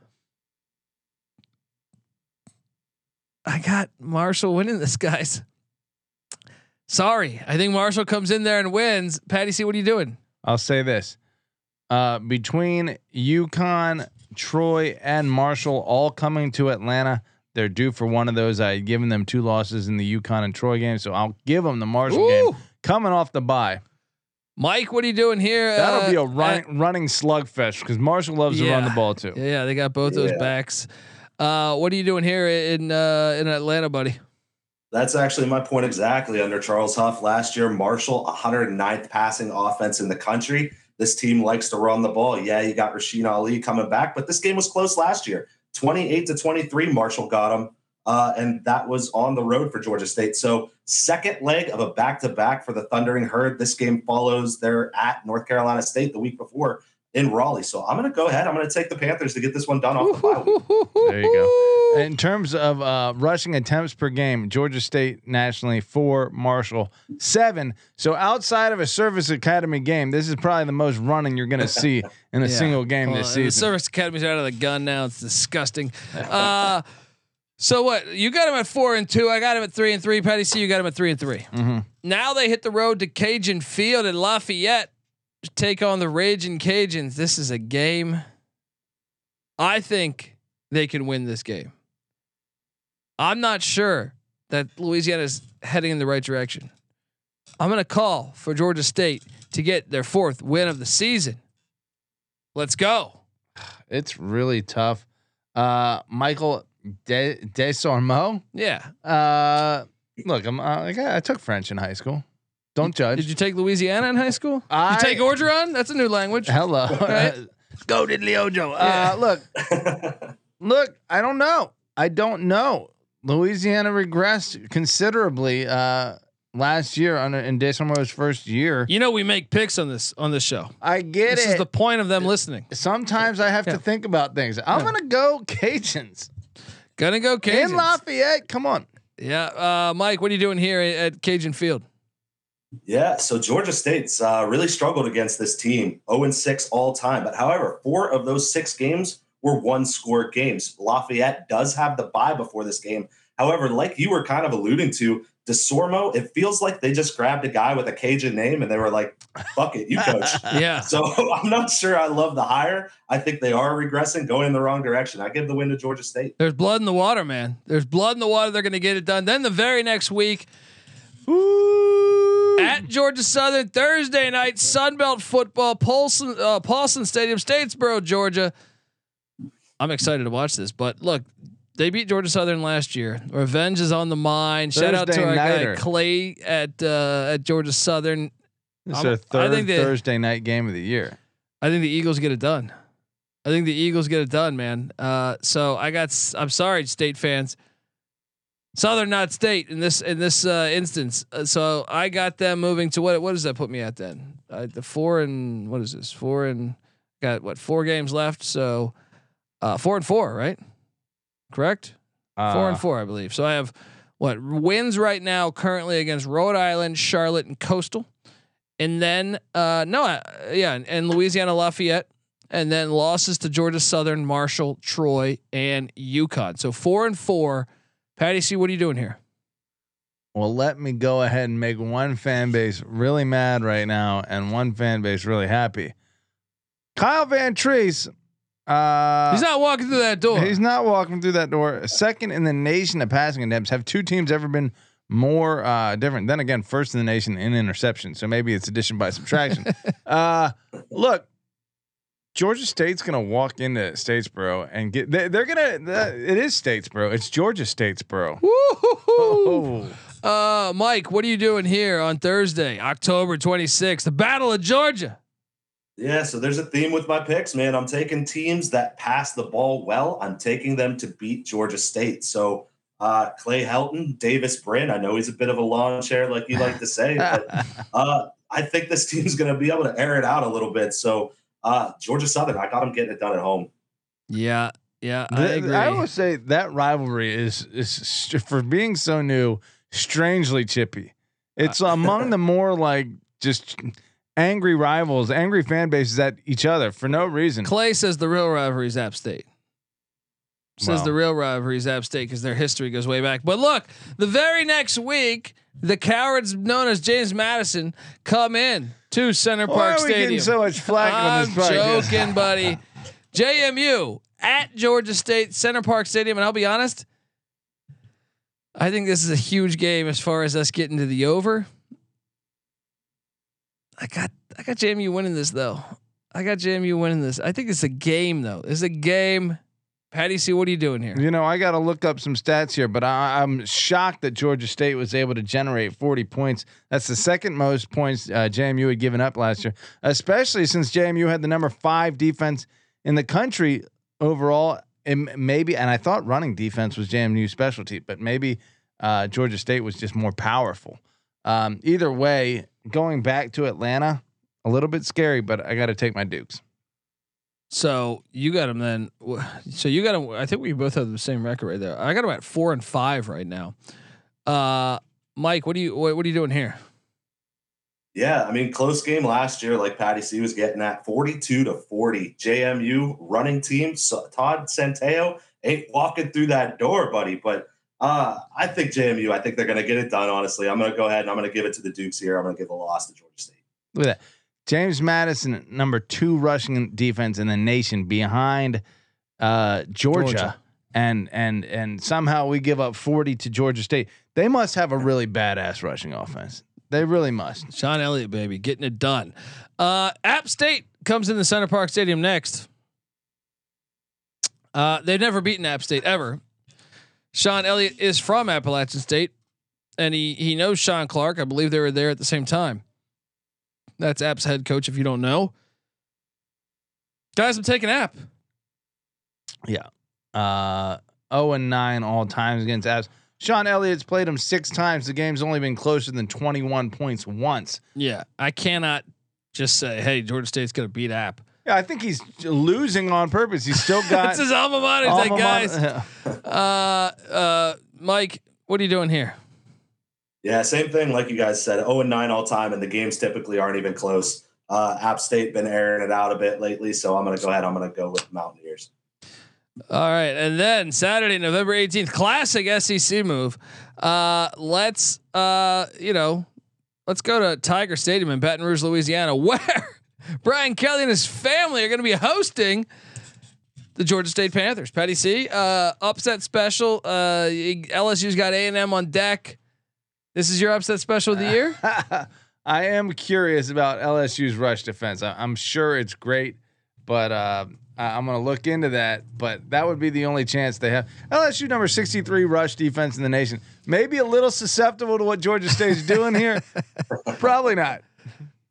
I got Marshall winning this, guys. Sorry. I think Marshall comes in there and wins. Patty C, what are you doing? I'll say this. Uh, between UConn, Troy, and Marshall all coming to Atlanta, they're due for one of those. I had given them two losses in the UConn and Troy game, so I'll give them the Marshall Ooh. game coming off the bye. Mike, what are you doing here? That'll uh, be a at- running slugfest because Marshall loves to run the ball too. Yeah, they got both those Yeah. backs. Uh, what are you doing here in uh, in Atlanta, buddy? That's actually my point exactly. Under Charles Huff last year, Marshall, 109th passing offense in the country. This team likes to run the ball. Yeah, you got Rasheen Ali coming back, but this game was close last year. 28 to 23, Marshall got him. Uh, and that was on the road for Georgia State. So, second leg of a back to back for the Thundering Herd. This game follows their at North Carolina State the week before in Raleigh. So, I'm going to go ahead. I'm going to take the Panthers to get this one done off the bye week. There you go. In terms of uh, rushing attempts per game, Georgia State nationally four, Marshall seven. So outside of a Service Academy game, this is probably the most running you're going to see [LAUGHS] in a Yeah. single game Hold this on, The season. service academy's out of the gun now. It's disgusting. Uh, so what? You got him at four and two. I got him at three and three. Patty C, you got him at three and 3 Mm-hmm. Now they hit the road to Cajun Field in Lafayette to take on the Raging Cajuns. This is a game. I think they can win this game. I'm not sure that Louisiana is heading in the right direction. I'm going to call for Georgia State to get their fourth win of the season. Let's go. [SIGHS] It's really tough. Uh, Michael De Desormeaux. Yeah. Uh, look, I'm uh, like, I I took French in high school. Don't judge. Did you take Louisiana in high school? I- you take Orgeron? That's a new language. Hello. Right? Go diddly ojo. Yeah. Uh, look, [LAUGHS] look, I don't know. I don't know. Louisiana regressed considerably uh, last year on in Desormeaux's first year. You know we make picks on this on this show. I get it. This is the point of them listening. Sometimes I have Yeah. to think about things. I'm Yeah. gonna go Cajuns Gonna go Cajuns. in Lafayette. Come on. yeah, uh, Mike, what are you doing here at Cajun Field? Yeah, so Georgia State's uh, really struggled against this team, 0 and 6 all time. But however, four of those six games were one score games. Lafayette does have the bye before this game. However, like you were kind of alluding to, Desormeaux, it feels like they just grabbed a guy with a Cajun name and they were like, fuck it, you coach. [LAUGHS] Yeah, so [LAUGHS] I'm not sure I love the hire. I think they are regressing, going in the wrong direction. I give the win to Georgia State. there's blood in the water, man. There's blood in the water. They're gonna get it done. Then the very next week, at Georgia Southern Thursday night Sunbelt football, Paulson uh, Paulson Stadium, Statesboro, Georgia. I'm excited to watch this, but look, they beat Georgia Southern last year. Revenge is on the mind. Shout out to our nighter. guy Clay at uh, at Georgia Southern. It's their I third Thursday night game of the year. I think the Eagles get it done. I think the Eagles get it done, man. Uh, so I got. I'm sorry, state fans. Southern not state in this in this uh, instance. Uh, so I got them moving to what? What does that put me at then? Uh, the four and what is this? Four and got what? Four games left. So uh, four and four, right? Correct. Four Uh, and four, I believe. So I have what wins right now currently against Rhode Island, Charlotte, and Coastal, and then uh, no, uh, yeah, and, and Louisiana Lafayette, and then losses to Georgia Southern, Marshall, Troy, and UConn. So four and four. Patty C, what are you doing here? Well, let me go ahead and make one fan base really mad right now and one fan base really happy. Kyle Vantrease. Uh, He's not walking through that door. He's not walking through that door. Second in the nation of passing attempts. Have two teams ever been more uh, different? Then again, first in the nation in interception. So maybe it's addition by subtraction. [LAUGHS] uh, look, Georgia State's gonna walk into Statesboro and get. They, they're gonna. The, it is Statesboro. It's Georgia Statesboro. Woo-hoo-hoo. Oh. Uh, Mike, what are you doing here on Thursday, October 26th, the Battle of Georgia? Yeah, so there's a theme with my picks, man. I'm taking teams that pass the ball well. I'm taking them to beat Georgia State. So uh, Clay Helton, Davis Brin. I know he's a bit of a lawn chair, like you like to say, but [LAUGHS] uh, I think this team's going to be able to air it out a little bit. So uh, Georgia Southern, I got them getting it done at home. Yeah, yeah, I The- agree. I always say that rivalry is is st- for being so new, strangely chippy. It's among the [LAUGHS] more like just angry rivals, angry fan bases at each other for no reason. Clay says the real rivalry is App State. Says Well. the real rivalry is App State because their history goes way back. But look, the very next week, the cowards known as James Madison come in to Center Why Park are we Stadium. getting so much flack on I'm this podcast? joking, buddy. [LAUGHS] JMU at Georgia State Center Parc Stadium, and I'll be honest, I think this is a huge game as far as us getting to the over. I got I got JMU winning this though. I got JMU winning this. I think it's a game though. It's a game. Patty C, what are you doing here? You know, I got to look up some stats here, but I, I'm shocked that Georgia State was able to generate 40 points. That's the second most points uh, JMU had given up last year, especially since JMU had the number five defense in the country overall. And maybe, and I thought running defense was JMU's specialty, but maybe uh, Georgia State was just more powerful. Um, either way, going back to Atlanta, a little bit scary, but I got to take my Dukes. So you got him then. So you got him. I think we both have the same record right there. I got him at four and five right now. Uh, Mike, what do you what, what are you doing here? Yeah, I mean, close game last year, like Patty C was getting at 42 to 40. JMU running team, so Todd Centeio ain't walking through that door, buddy. But uh, I think JMU, I think they're going to get it done, honestly. I'm going to go ahead and I'm going to give it to the Dukes here. I'm going to give the loss to Georgia State. Look at that. James Madison, number two rushing defense in the nation, behind uh, Georgia, Georgia. and and and somehow we give up forty to Georgia State. They must have a really badass rushing offense. They really must. Shawn Elliott, baby, getting it done. Uh, App State comes in the Center Parc Stadium next. Uh, they've never beaten App State ever. Shawn Elliott is from Appalachian State, and he he knows Shawn Clark. I believe they were there at the same time. That's App's head coach. If you don't know, guys, I'm taking App. Yeah. Uh, zero and nine all times against Abs. Shawn Elliott's played him six times. The game's only been closer than twenty one points once. Yeah, I cannot just say, "Hey, Georgia State's going to beat App." Yeah, I think he's losing on purpose. He's still got [LAUGHS] It's his alma mater. He's like, guys, [LAUGHS] uh, uh, Mike, what are you doing here? Yeah, same thing. Like you guys said, 0 and 9 all time, and the games typically aren't even close. Uh, App State been airing it out a bit lately, so I'm going to go ahead. I'm going to go with Mountaineers. All right, and then Saturday, November eighteenth, classic SEC move. Uh, let's uh, you know, let's go to Tiger Stadium in Baton Rouge, Louisiana, [LAUGHS] where Brian Kelly and his family are going to be hosting the Georgia State Panthers. Patty C, uh, upset special. Uh, LSU's got A and M on deck. This is your upset special of the year. [LAUGHS] I am curious about LSU's rush defense. I, am sure it's great, but uh, I, I'm going to look into that. But that would be the only chance they have. LSU number 63 rush defense in the nation. Maybe a little susceptible to what Georgia State's doing here. [LAUGHS] Probably not.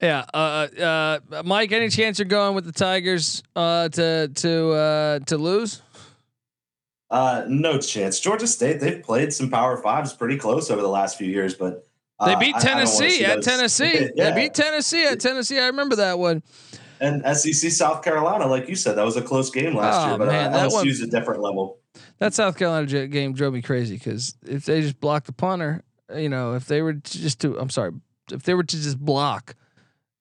Yeah, uh, uh, Mike. Any chance you're going with the Tigers uh, to to uh, to lose? Uh, no chance. Georgia State, they've played some Power Fives pretty close over the last few years, but uh, They beat I- I Tennessee at those- [LAUGHS] Tennessee. Yeah. They beat Tennessee at Tennessee. I remember that one. and SEC South Carolina, like you said, that was a close game last Oh, year, but man, uh, that LSU's one- a different level. That South Carolina game drove me crazy because if they just blocked the punter, you know, if they were just to, I'm sorry, if they were to just block,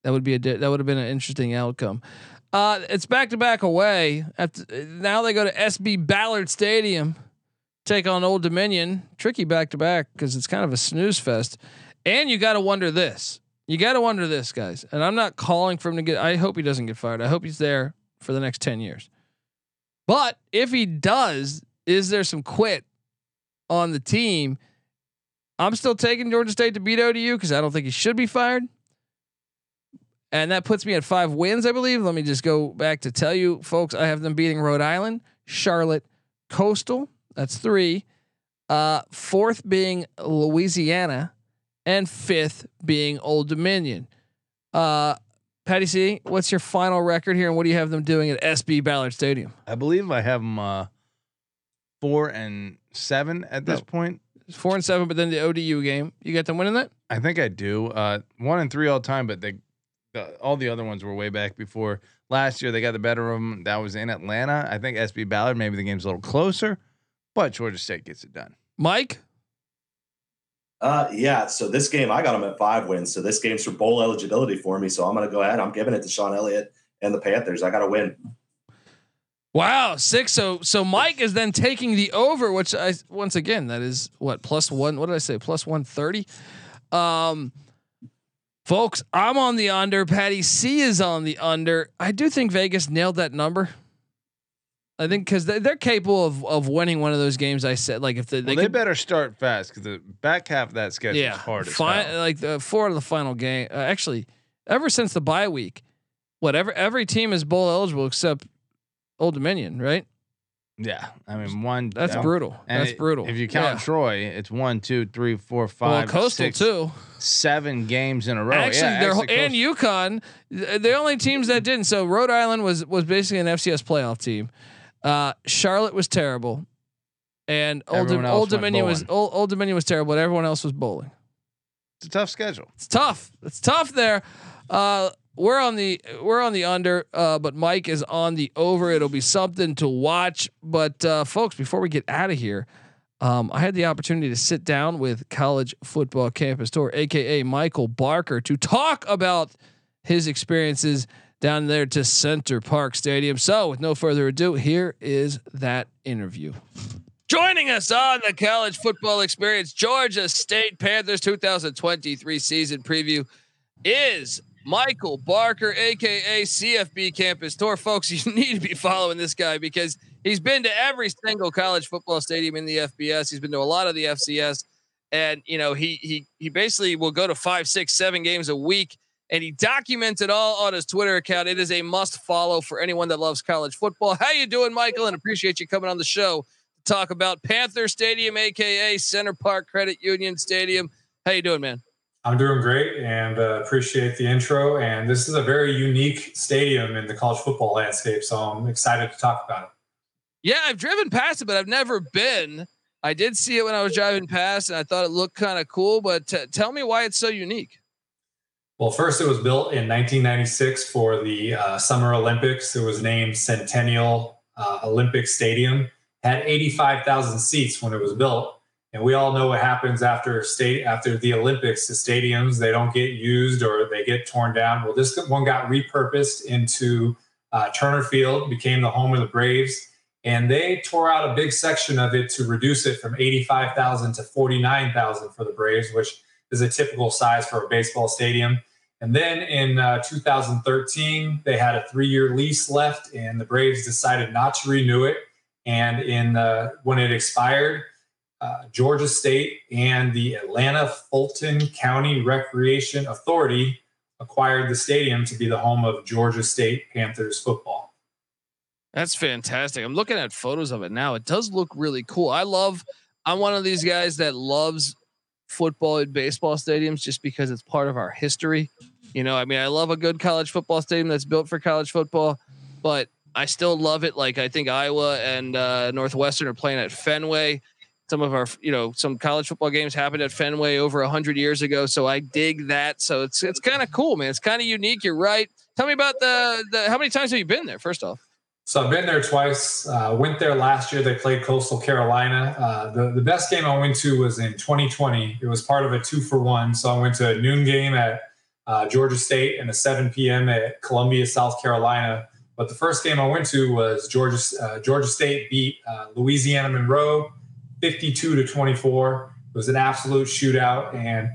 that would be a di- that would have been an interesting outcome. Uh, it's back to back away. After, now they go to SB Ballard Stadium, take on Old Dominion. Tricky back to back because it's kind of a snooze fest. And you got to wonder this. You got to wonder this, guys. And I'm not calling for him to get. I hope he doesn't get fired. I hope he's there for the next ten years. But if he does, is there some quit on the team? I'm still taking Georgia State to beat ODU because I don't think he should be fired. And that puts me at five wins, I believe. Let me just go back to tell you, folks, I have them beating Rhode Island, Charlotte, Coastal. That's three. Uh, fourth being Louisiana, and fifth being Old Dominion. Uh, Patty C, what's your final record here, and what do you have them doing at SB Ballard Stadium? I believe I have them uh, four and seven at this No. point. Four and seven, but then the ODU game, you got them winning that. I think I do. Uh, one and three all time, but they, the, all the other ones were way back before last year. They got the better of them. That was in Atlanta. I think SB Ballard. Maybe the game's a little closer, but Georgia State gets it done. Mike, Uh, yeah. So this game, I got them at five wins. So this game's for bowl eligibility for me. So I'm going to go ahead. I'm giving it to Shawn Elliott and the Panthers. I got to win. wow, six. So so Mike is then taking the over, which I once again that is what plus one. What did I say? Plus one thirty. Um, folks, I'm on the under. Patty C is on the under. I do think Vegas nailed that number. I think because they, they're capable of of winning one of those games. I said like if they, They, they they could better start fast because the back half of that schedule is hard fi- like the four of the final game. Uh, actually, ever since the bye week, whatever every team is bowl eligible except Old Dominion, right? Yeah, I mean one. That's brutal. That's it- brutal. If you count Yeah. Troy, it's one, two, three, four, well, coastal six, too. seven games in a row. Actually, yeah, they're actually and UConn, the only teams that didn't. So Rhode Island was was basically an FCS playoff team. Uh, Charlotte was terrible, and Old, Old Dominion was. Old, Old Dominion was terrible, but everyone else was bowling. It's a tough schedule. It's tough. It's tough there. Uh, we're on the we're on the under, uh, but Mike is on the over. It'll be something to watch. But uh, folks, before we get out of here, um, I had the opportunity to sit down with College Football Campus Tour, aka Michael Barker, to talk about his experiences down there to Center Parc Stadium. So, with no further ado, here is that interview. Joining us on the college football experience, Georgia State Panthers 2023 season preview is Michael Barker, aka CFB Campus Tour. Folks, [LAUGHS] you need to be following this guy because he's been to every single college football stadium in the FBS. He's been to a lot of the FCS, and you know he he he basically will go to five, six, seven games a week. And he documents it all on his Twitter account. It is a must follow for anyone that loves college football. How you doing, Michael? And appreciate you coming on the show to talk about Panther Stadium, aka Center Parc Credit Union Stadium. How you doing, man? I'm doing great and uh, appreciate the intro. And this is a very unique stadium in the college football landscape. So I'm excited to talk about it. Yeah, I've driven past it, but I've never been. I did see it when I was driving past, and I thought it looked kind of cool. But t- tell me why it's so unique. Well, first, it was built in 1996 for the uh, Summer Olympics. It was named Centennial uh, Olympic Stadium. Had 85,000 seats when it was built, and we all know what happens after state after the Olympics. The stadiums they don't get used or they get torn down. Well, this one got repurposed into uh, Turner Field, became the home of the Braves, and they tore out a big section of it to reduce it from 85,000 to 49,000 for the Braves, which is a typical size for a baseball stadium. And then in uh, 2013, they had a three-year lease left, and the Braves decided not to renew it. And in uh, when it expired, uh, Georgia State and the Atlanta Fulton County Recreation Authority acquired the stadium to be the home of Georgia State Panthers football. That's fantastic. I'm looking at photos of it now. It does look really cool. I love. I'm one of these guys that loves football and baseball stadiums just because it's part of our history. You know, I mean, I love a good college football stadium that's built for college football, but I still love it. Like I think Iowa and uh, Northwestern are playing at Fenway. Some of our, you know, some college football games happened at Fenway over hundred years ago, so I dig that. So it's it's kind of cool, man. It's kind of unique. You're right. Tell me about the the. How many times have you been there? First off. So I've been there twice. Uh, went there last year. They played Coastal Carolina. Uh, the the best game I went to was in 2020. It was part of a two for one. So I went to a noon game at uh, Georgia State and a 7 p.m. at Columbia, South Carolina. But the first game I went to was Georgia uh, Georgia State beat uh, Louisiana Monroe 52 to 24. It was an absolute shootout. And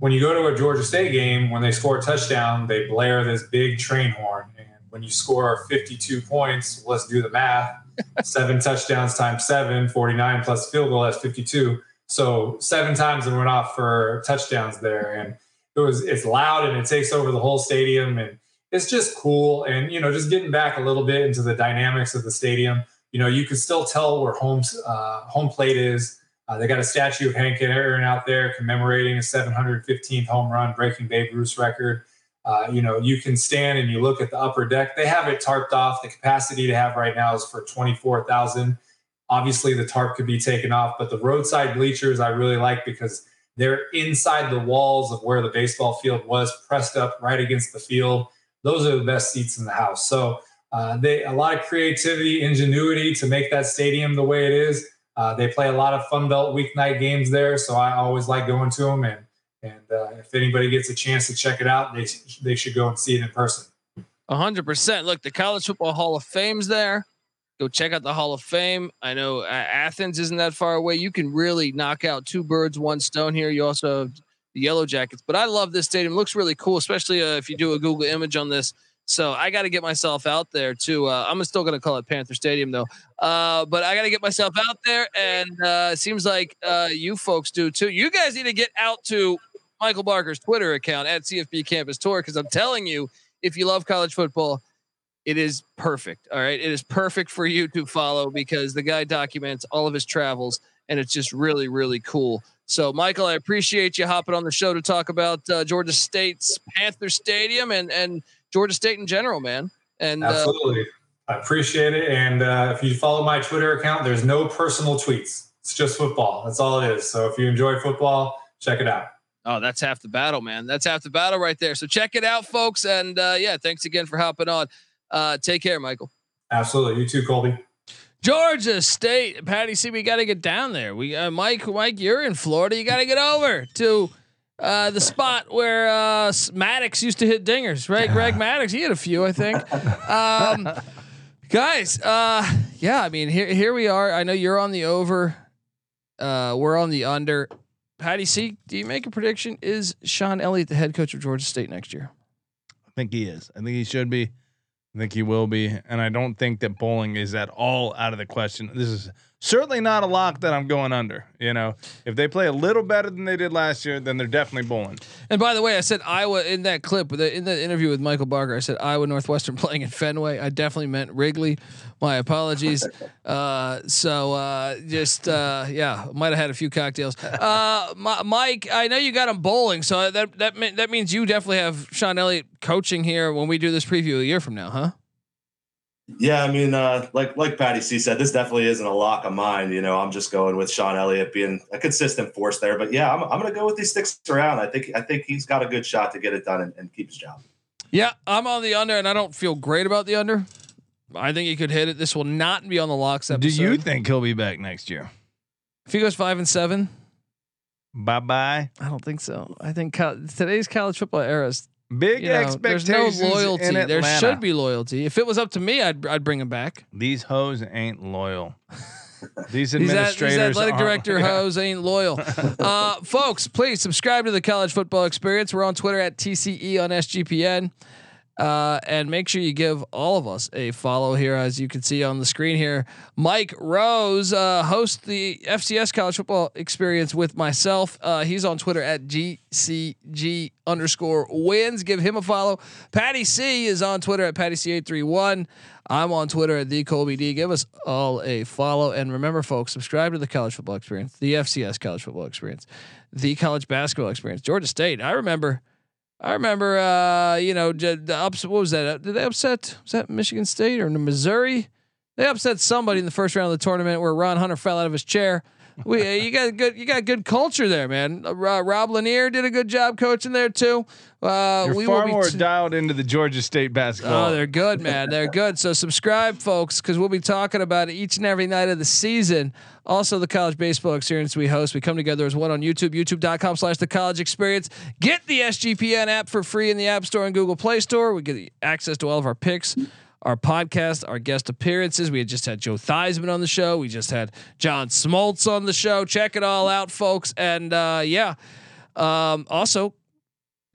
when you go to a Georgia State game, when they score a touchdown, they blare this big train horn. And when you score 52 points, let's do the math. [LAUGHS] seven touchdowns times seven, 49 plus field goal, that's 52. So seven times it went off for touchdowns there. And it was it's loud and it takes over the whole stadium and it's just cool. And you know, just getting back a little bit into the dynamics of the stadium. You know, you can still tell where home uh, home plate is. Uh, they got a statue of Hank Aaron out there commemorating a 715th home run, breaking Babe Ruth's record. Uh, you know, you can stand and you look at the upper deck. They have it tarped off. The capacity to have right now is for 24,000. Obviously, the tarp could be taken off, but the roadside bleachers I really like because they're inside the walls of where the baseball field was, pressed up right against the field. Those are the best seats in the house. So uh, they a lot of creativity, ingenuity to make that stadium the way it is. Uh, they play a lot of Fun Belt weeknight games there, so I always like going to them. And and uh, if anybody gets a chance to check it out, they they should go and see it in person. Hundred percent. Look, the College Football Hall of Fame's there. Go check out the Hall of Fame. I know uh, Athens isn't that far away. You can really knock out two birds, one stone here. You also have the Yellow Jackets, but I love this stadium. It looks really cool, especially uh, if you do a Google image on this. So I got to get myself out there too. Uh, I'm still going to call it Panther Stadium though, uh, but I got to get myself out there, and uh, it seems like uh, you folks do too. You guys need to get out to Michael Barker's Twitter account at CFB Campus Tour because I'm telling you, if you love college football, it is perfect. All right. It is perfect for you to follow because the guy documents all of his travels and it's just really, really cool. So, Michael, I appreciate you hopping on the show to talk about uh, Georgia State's Panther Stadium and, and Georgia State in general, man. And uh, absolutely, I appreciate it. And uh, if you follow my Twitter account, there's no personal tweets. It's just football. That's all it is. So if you enjoy football, check it out. Oh, that's half the battle, man. That's half the battle right there. So check it out, folks. And uh, yeah, thanks again for hopping on. Uh, take care, Michael. Absolutely. You too, Colby. Georgia State, Patty C. We got to get down there. We, uh, Mike, Mike, you're in Florida. You got to get over to uh, the spot where uh, Maddux used to hit dingers, right? [LAUGHS] Greg Maddux, he had a few, I think. Um, guys, uh, yeah, I mean, here here we are. I know you're on the over. Uh, we're on the under. Patty C, do you make a prediction? Is Shawn Elliott the head coach of Georgia State next year? I think he is. I think he should be. I think he will be. And I don't think that bowling is at all out of the question. This is certainly not a lock that I'm going under. You know, if they play a little better than they did last year, then they're definitely bowling. And by the way, I said Iowa in that clip, in the interview with Michael Barker, I said Iowa Northwestern [LAUGHS] playing in Fenway. I definitely meant Wrigley. My apologies. [LAUGHS] Uh, so uh, just uh, yeah, might have had a few cocktails. Uh, Mike, I know you got him bowling, so that that that means you definitely have Shawn Elliott coaching here when we do this preview a year from now, huh? Yeah, I mean, uh, like like Patty C said, this definitely isn't a lock of mine. You know, I'm just going with Shawn Elliott being a consistent force there. But yeah, I'm, I'm going to go with these sticks around. I think I think he's got a good shot to get it done and, and keep his job. Yeah, I'm on the under, and I don't feel great about the under. I think he could hit it. This will not be on the locks episode. Do you think he'll be back next year? If he goes five and seven, bye bye. I don't think so. I think co- today's college football era is Big you know, expectations. There's no loyalty. There should be loyalty. If it was up to me, I'd I'd bring him back. These hoes ain't loyal. These [LAUGHS] administrators, these, athletic director yeah. [LAUGHS] hoes ain't loyal. [LAUGHS] Uh, folks, please subscribe to the College Football Experience. We're on Twitter at TCE on SGPN. Uh, and make sure you give all of us a follow here, as you can see on the screen here. Mike Rose uh, hosts the FCS College Football Experience with myself. Uh, he's on Twitter at GCG underscore wins. Give him a follow. Patty C is on Twitter at Patty C831. I'm on Twitter at the Colby D. Give us all a follow. And remember, folks, subscribe to the College Football Experience, the FCS College Football Experience, the College Basketball Experience. Georgia State. I remember I remember, uh, you know, the ups. What was that? Did they upset? Was that Michigan State or Missouri? They upset somebody in the first round of the tournament where Ron Hunter fell out of his chair. We, uh, you got good, you got good culture there, man. Uh, Rob Lanier did a good job coaching there too. Uh, You're we far more t- dialed into the Georgia State basketball. Oh, they're good, man. They're good. So subscribe, folks, because we'll be talking about it each and every night of the season. Also, the college baseball experience we host. We come together as one on YouTube, youtube.com slash the college experience. Get the SGPN app for free in the App Store and Google Play Store. We get access to all of our picks our podcast, our guest appearances. We had just had Joe Theismann on the show. We just had John Smoltz on the show. Check it all out, folks. And uh, yeah, um, also,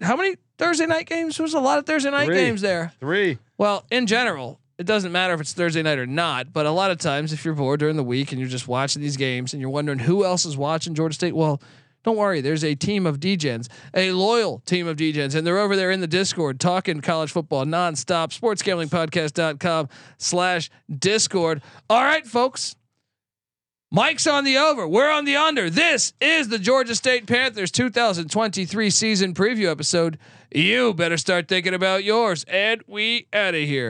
how many Thursday night games? There's a lot of Thursday night Three. games there. Three. Well, in general, it doesn't matter if it's Thursday night or not. But a lot of times, if you're bored during the week and you're just watching these games and you're wondering who else is watching Georgia State, well don't worry, there's a team of DGens, a loyal team of DGens, and they're over there in the Discord talking college football nonstop. Sportsgamblingpodcast.com slash Discord. All right, folks. Mike's on the over. We're on the under. This is the Georgia State Panthers 2023 season preview episode. You better start thinking about yours. And we out of here.